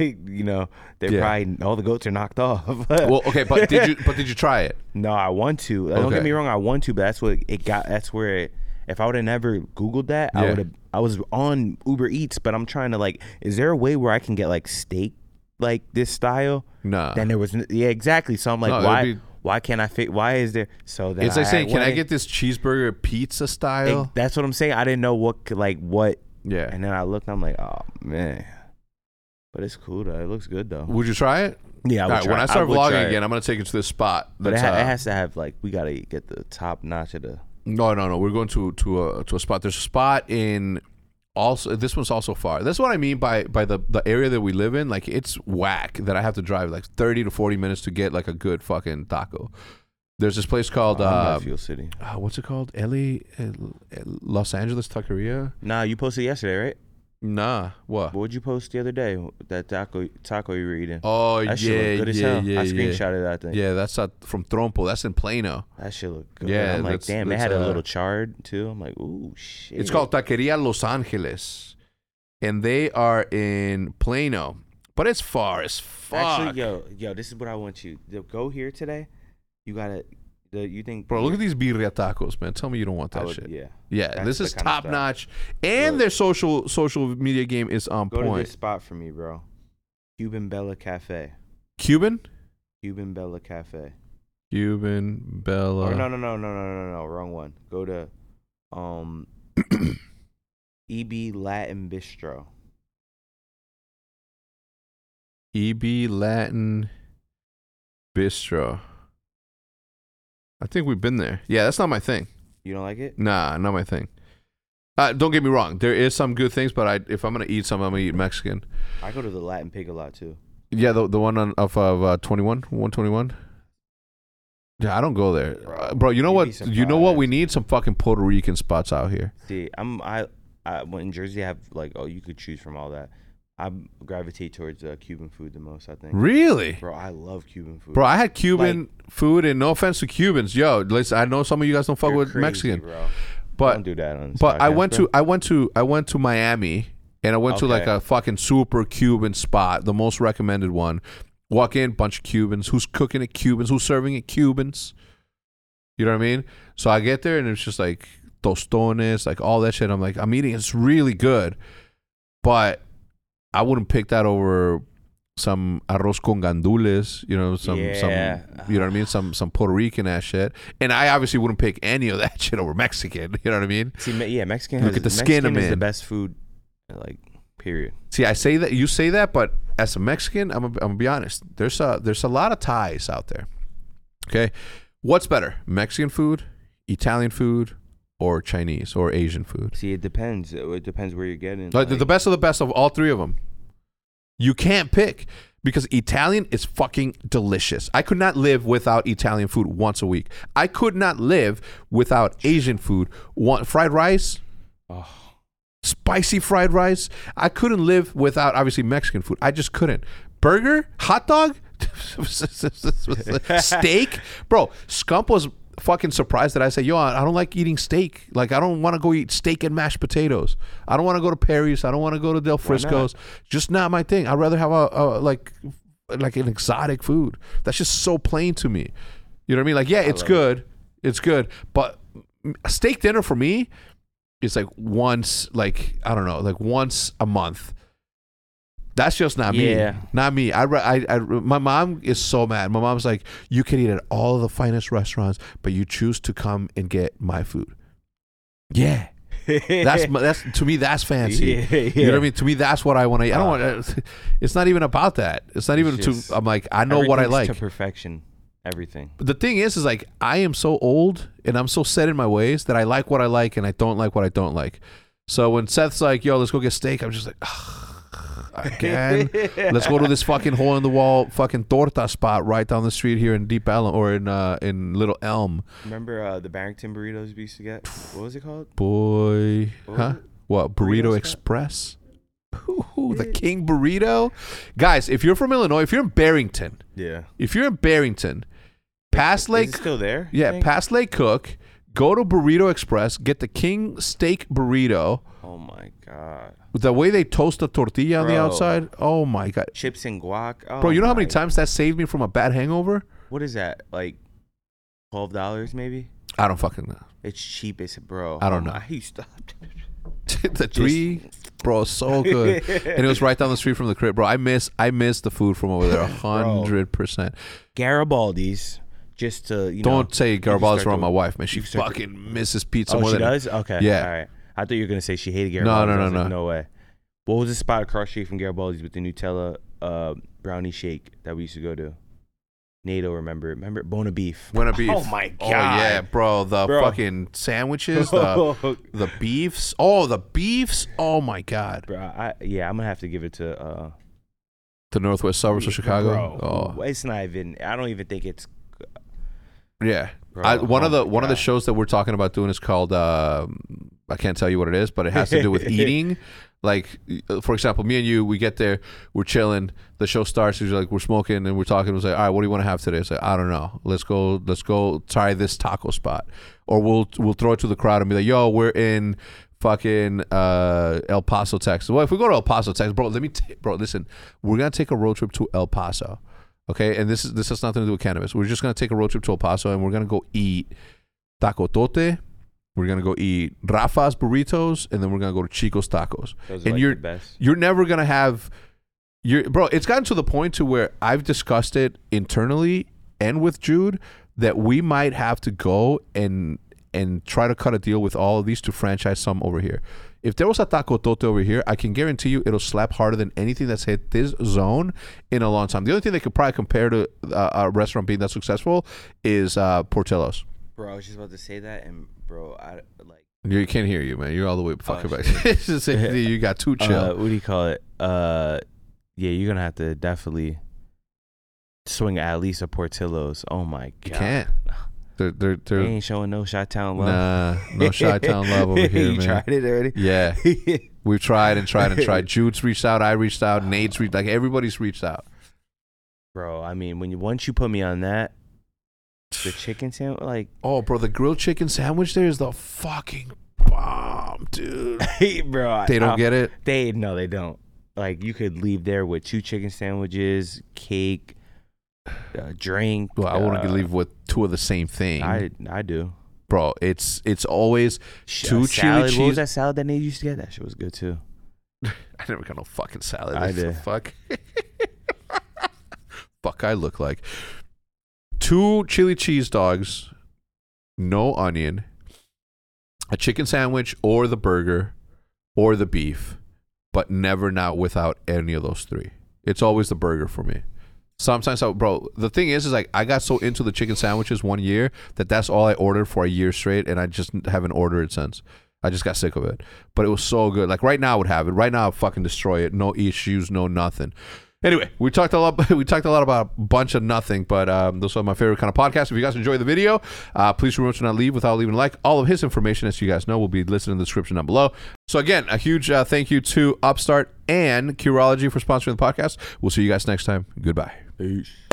you know, they're Yeah. probably all the goats are knocked off. Well, okay, but did you but did you try it? no, I want to. Don't get me wrong, I want to, but that's what it got. That's where it. If I would have never Googled that, I would have. I was on Uber Eats, but I'm trying to like. Is there a way where I can get like steak, like this style? Nah. then there was yeah exactly. So I'm like, No, why? why can't I fit? Why is there? So then it's like I saying, can I went- get this cheeseburger pizza style? Ex- That's what I'm saying. I didn't know what like what yeah. And then I looked, I'm like, oh man. But it's cool though. It looks good though. Would you try it? Yeah, All right, when I start would try vlogging it. again, I'm gonna take it to this spot. But it, that's, ha- uh, it has to have like we gotta get the top notch of the. No, no, no. We're going to to a to a spot. There's a spot in also. This one's also far. That's what I mean by by the the area that we live in. Like it's whack that I have to drive like 30 to 40 minutes to get like a good fucking taco. There's this place called I'm uh, Fuel City. uh, what's it called? Ellie uh, Los Angeles Taqueria. Nah, you posted yesterday, right? Nah, what? What would you post the other day? That taco taco you were eating. Oh that yeah, good as yeah, hell. yeah, I yeah. screenshotted that thing. Yeah, that's uh, from Trompo. That's in Plano. That shit look good. Yeah, I'm like, that's- damn, it that's, had a uh, little charred too. I'm like, ooh shit. It's called Taqueria Los Angeles, and they are in Plano, but it's far as fuck. Actually, yo, yo, this is what I want you to go here today. You gotta. The, you think, Bro, look at these birria tacos, man. Tell me you don't want that would- shit. Yeah. Yeah, That's this is top notch, and Look. their social social media game is on Go to point. this spot for me, bro. Cuban Bella Cafe. Cuban, Cuban Bella Cafe. Cuban Bella. or no, no, no, no, no, no, no, wrong one. Go to um EB Latin Bistro. EB Latin Bistro. I think we've been there. Yeah, that's not my thing. You don't like it? Nah, not my thing. Uh, don't get me wrong. There is some good things, but I, if I'm gonna eat some, I'm gonna eat Mexican. I go to the Latin Pig a lot too. Yeah, the the one on off of uh, 21, 121. Yeah, I don't go there, Uh, bro. You know You'd what? You know what? We need some fucking Puerto Rican spots out here. See, I'm I, I when in Jersey I have like oh you could choose from all that. I gravitate towards uh, Cuban food the most. I think. Really, Bro, I love Cuban food. bro? I had Cuban food, and no offense to Cubans, yo. Listen, I know some of you guys don't fuck with crazy, Mexican, bro. but don't do that on. But I went bro. to I went to I went to Miami and I went to like a fucking super Cuban spot, the most recommended one. Walk in, bunch of Cubans. Who's cooking it? Cubans. Who's serving it? Cubans. You know what I mean? So I get there and it's just like tostones, like all that shit. I'm like, I'm eating. It's really good, but I wouldn't pick that over some arroz con gandules. You know, some Yeah. some. You know what I mean? Some some Puerto Rican ass shit. And I obviously wouldn't pick any of that shit over Mexican. You know what I mean? See, me- yeah, Mexican. Look has, at the skin Mexican I'm is the best food, like period. See, I say that you say that, but as a Mexican, I'm, I'm gonna be honest. There's a there's a lot of ties out there. Okay, what's better, Mexican food, Italian food, or Chinese or Asian food? See, it depends. It depends where you're getting. Like, the- the best of the best of all three of them. You can't pick because Italian is fucking delicious. I could not live without Italian food once a week. I could not live without Asian food. One fried rice, Oh, spicy fried rice. I couldn't live without obviously Mexican food. I just couldn't. Burger, hot dog, steak, bro. Scump was fucking surprised that I say, "Yo, I don't like eating steak. Like, I don't want to go eat steak and mashed potatoes. I don't want to go to Perry's. I don't want to go to Del Why not? Frisco's. Just not my thing. I'd rather have a, a like like an exotic food. That's just so plain to me. You know what I mean? Like, yeah, it's love it. good. It's good, but a steak dinner for me is like once like i don't know like once a month that's just not Yeah. me not me I, I i my mom is so mad my mom's like you can eat at all the finest restaurants but you choose to come and get my food yeah that's that's to me that's fancy Yeah, yeah. you know what I mean? To me, that's what I want to eat. I don't uh, want. Uh, it's not even about that. It's not even It's to. I'm like, I know what I like. to perfection. Everything. But the thing is, is like I am so old and I'm so set in my ways that I like what I like and I don't like what I don't like. So when Seth's like, "Yo, let's go get steak," I'm just like, again. let's go to this fucking hole in the wall fucking torta spot right down the street here in Deep Ellum or in uh in Little Elm. Remember uh, the Barrington burritos we used to get? What was it called? Boy, What huh? What Burrito Burrito? Express? Ooh, the King Burrito, guys. If you're from Illinois, if you're in Barrington, Yeah. if you're in Barrington, past Lake still there? Yeah, past Lake Cook. Go to Burrito Express. Get the King Steak Burrito. Oh my god. The way they toast the tortilla on the Bro. outside. Oh my god, Chips and guac. Oh bro! You know how many my- times that saved me from a bad hangover? What is that? Like twelve dollars maybe? I don't fucking know. It's cheap as bro. I don't Oh know. I used to. the three, bro, so good. and it was right down the street from the crib, bro. I miss, I miss the food from over there, a hundred percent. Garibaldi's, just to you Don't know. say start around my wife, man. She you start to- fucking misses pizza Oh, more she than does. Okay. Yeah. All right. I thought you were gonna say she hated No, Garibaldi's. no, I no, was like, no. no way. What was the spot across the street from Garibaldi's with the Nutella uh, brownie shake that we used to go to? NATO, remember? Remember Buona Beef? Buona beef. Oh my god. Oh yeah, bro. The Bro. fucking sandwiches, the the beefs. Oh, the beefs. Oh my god. Bro, I, yeah, I'm gonna have to give it to uh, The northwest suburbs of Chicago. Bro, Oh, it's not even. I don't even think it's. Yeah. I, one oh of the one of the shows that we're talking about doing is called. Um, I can't tell you what it is, but it has to do with eating. Like, uh, for example, me and you, we get there, we're chilling. The show starts. We're like, we're smoking and we're talking. It's like, all right, what do you want to have today? It's like, I don't know. Let's go. Let's go try this taco spot, or we'll we'll throw it to the crowd and be like, yo, we're in fucking uh, El Paso, Texas. Well, if we go to El Paso, Texas, bro, let me, t- bro, listen, we're gonna take a road trip to El Paso. Okay, and this is this has nothing to do with cannabis. We're just gonna take a road trip to El Paso and we're gonna go eat taco tote. We're gonna go eat Rafa's burritos, and then we're gonna go to Chico's tacos. Those And like you're- the best. You're never gonna have, you're bro. It's gotten to the point to where I've discussed it internally and with Jude that we might have to go and and try to cut a deal with all of these to franchise some over here. If there was a taco tote over here, I can guarantee you it'll slap harder than anything that's hit this zone in a long time. The only thing they could probably compare to uh, a restaurant being that successful is uh, Portillo's. Bro, I was just about to say that, and bro, I like. You can't hear you, man. You're all the way fucking Oh, back. shit. It's just- you got too chill. Uh, what do you call it? Uh, yeah, you're gonna have to definitely swing at least a Portillo's. Oh my god. You can't. They're they're, They they're ain't showing no Chi Town love. nah, no Chi Town love over here, you man. tried it already? Yeah, we've tried and tried and tried. Jude's reached out. I reached out. Nate's reached. Like everybody's reached out. Bro, I mean, when you once you put me on that, the chicken sandwich, like, Oh, bro, the grilled chicken sandwich there is the fucking bomb, dude. hey, bro, They don't I- get it. They no, they don't. Like, you could leave there with two chicken sandwiches, cake, uh, drink. Well, I want to uh, leave with two of the same thing, I I do. bro. It's it's always Two uh, chili salad. What was that salad that Nate used to get? That shit was good too. I never got no fucking salad. I did. Fuck. fuck, I look like two chili cheese dogs, no onion, a chicken sandwich or the burger or the beef, but never not without any of those three. It's always the burger for me. Sometimes, I, bro. The thing is, is like I got so into the chicken sandwiches one year that that's all I ordered for a year straight, and I just haven't ordered it since. I just got sick of it. But it was so good. Like right now, I would have it. Right now, I'd fucking destroy it. No issues, no nothing. Anyway, we talked a lot. We talked a lot about a bunch of nothing, but um, those are my favorite kind of podcasts. If you guys enjoy the video, uh, please remember to not leave without leaving a like. All of his information, as you guys know, will be listed in the description down below. So again, a huge uh, thank you to Upstart and Curology for sponsoring the podcast. We'll see you guys next time. Goodbye. Peace.